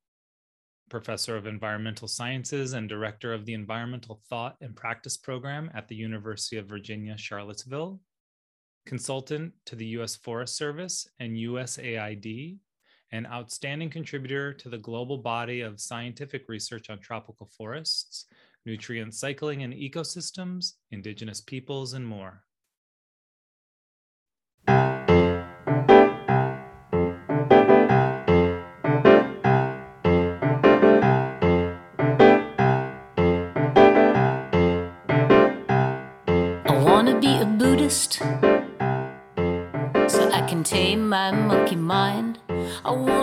Professor of Environmental Sciences and Director of the Environmental Thought and Practice Program at the University of Virginia, Charlottesville, consultant to the U.S. Forest Service and USAID, an outstanding contributor to the global body of scientific research on tropical forests, nutrient cycling and ecosystems, indigenous peoples, and more. I wanna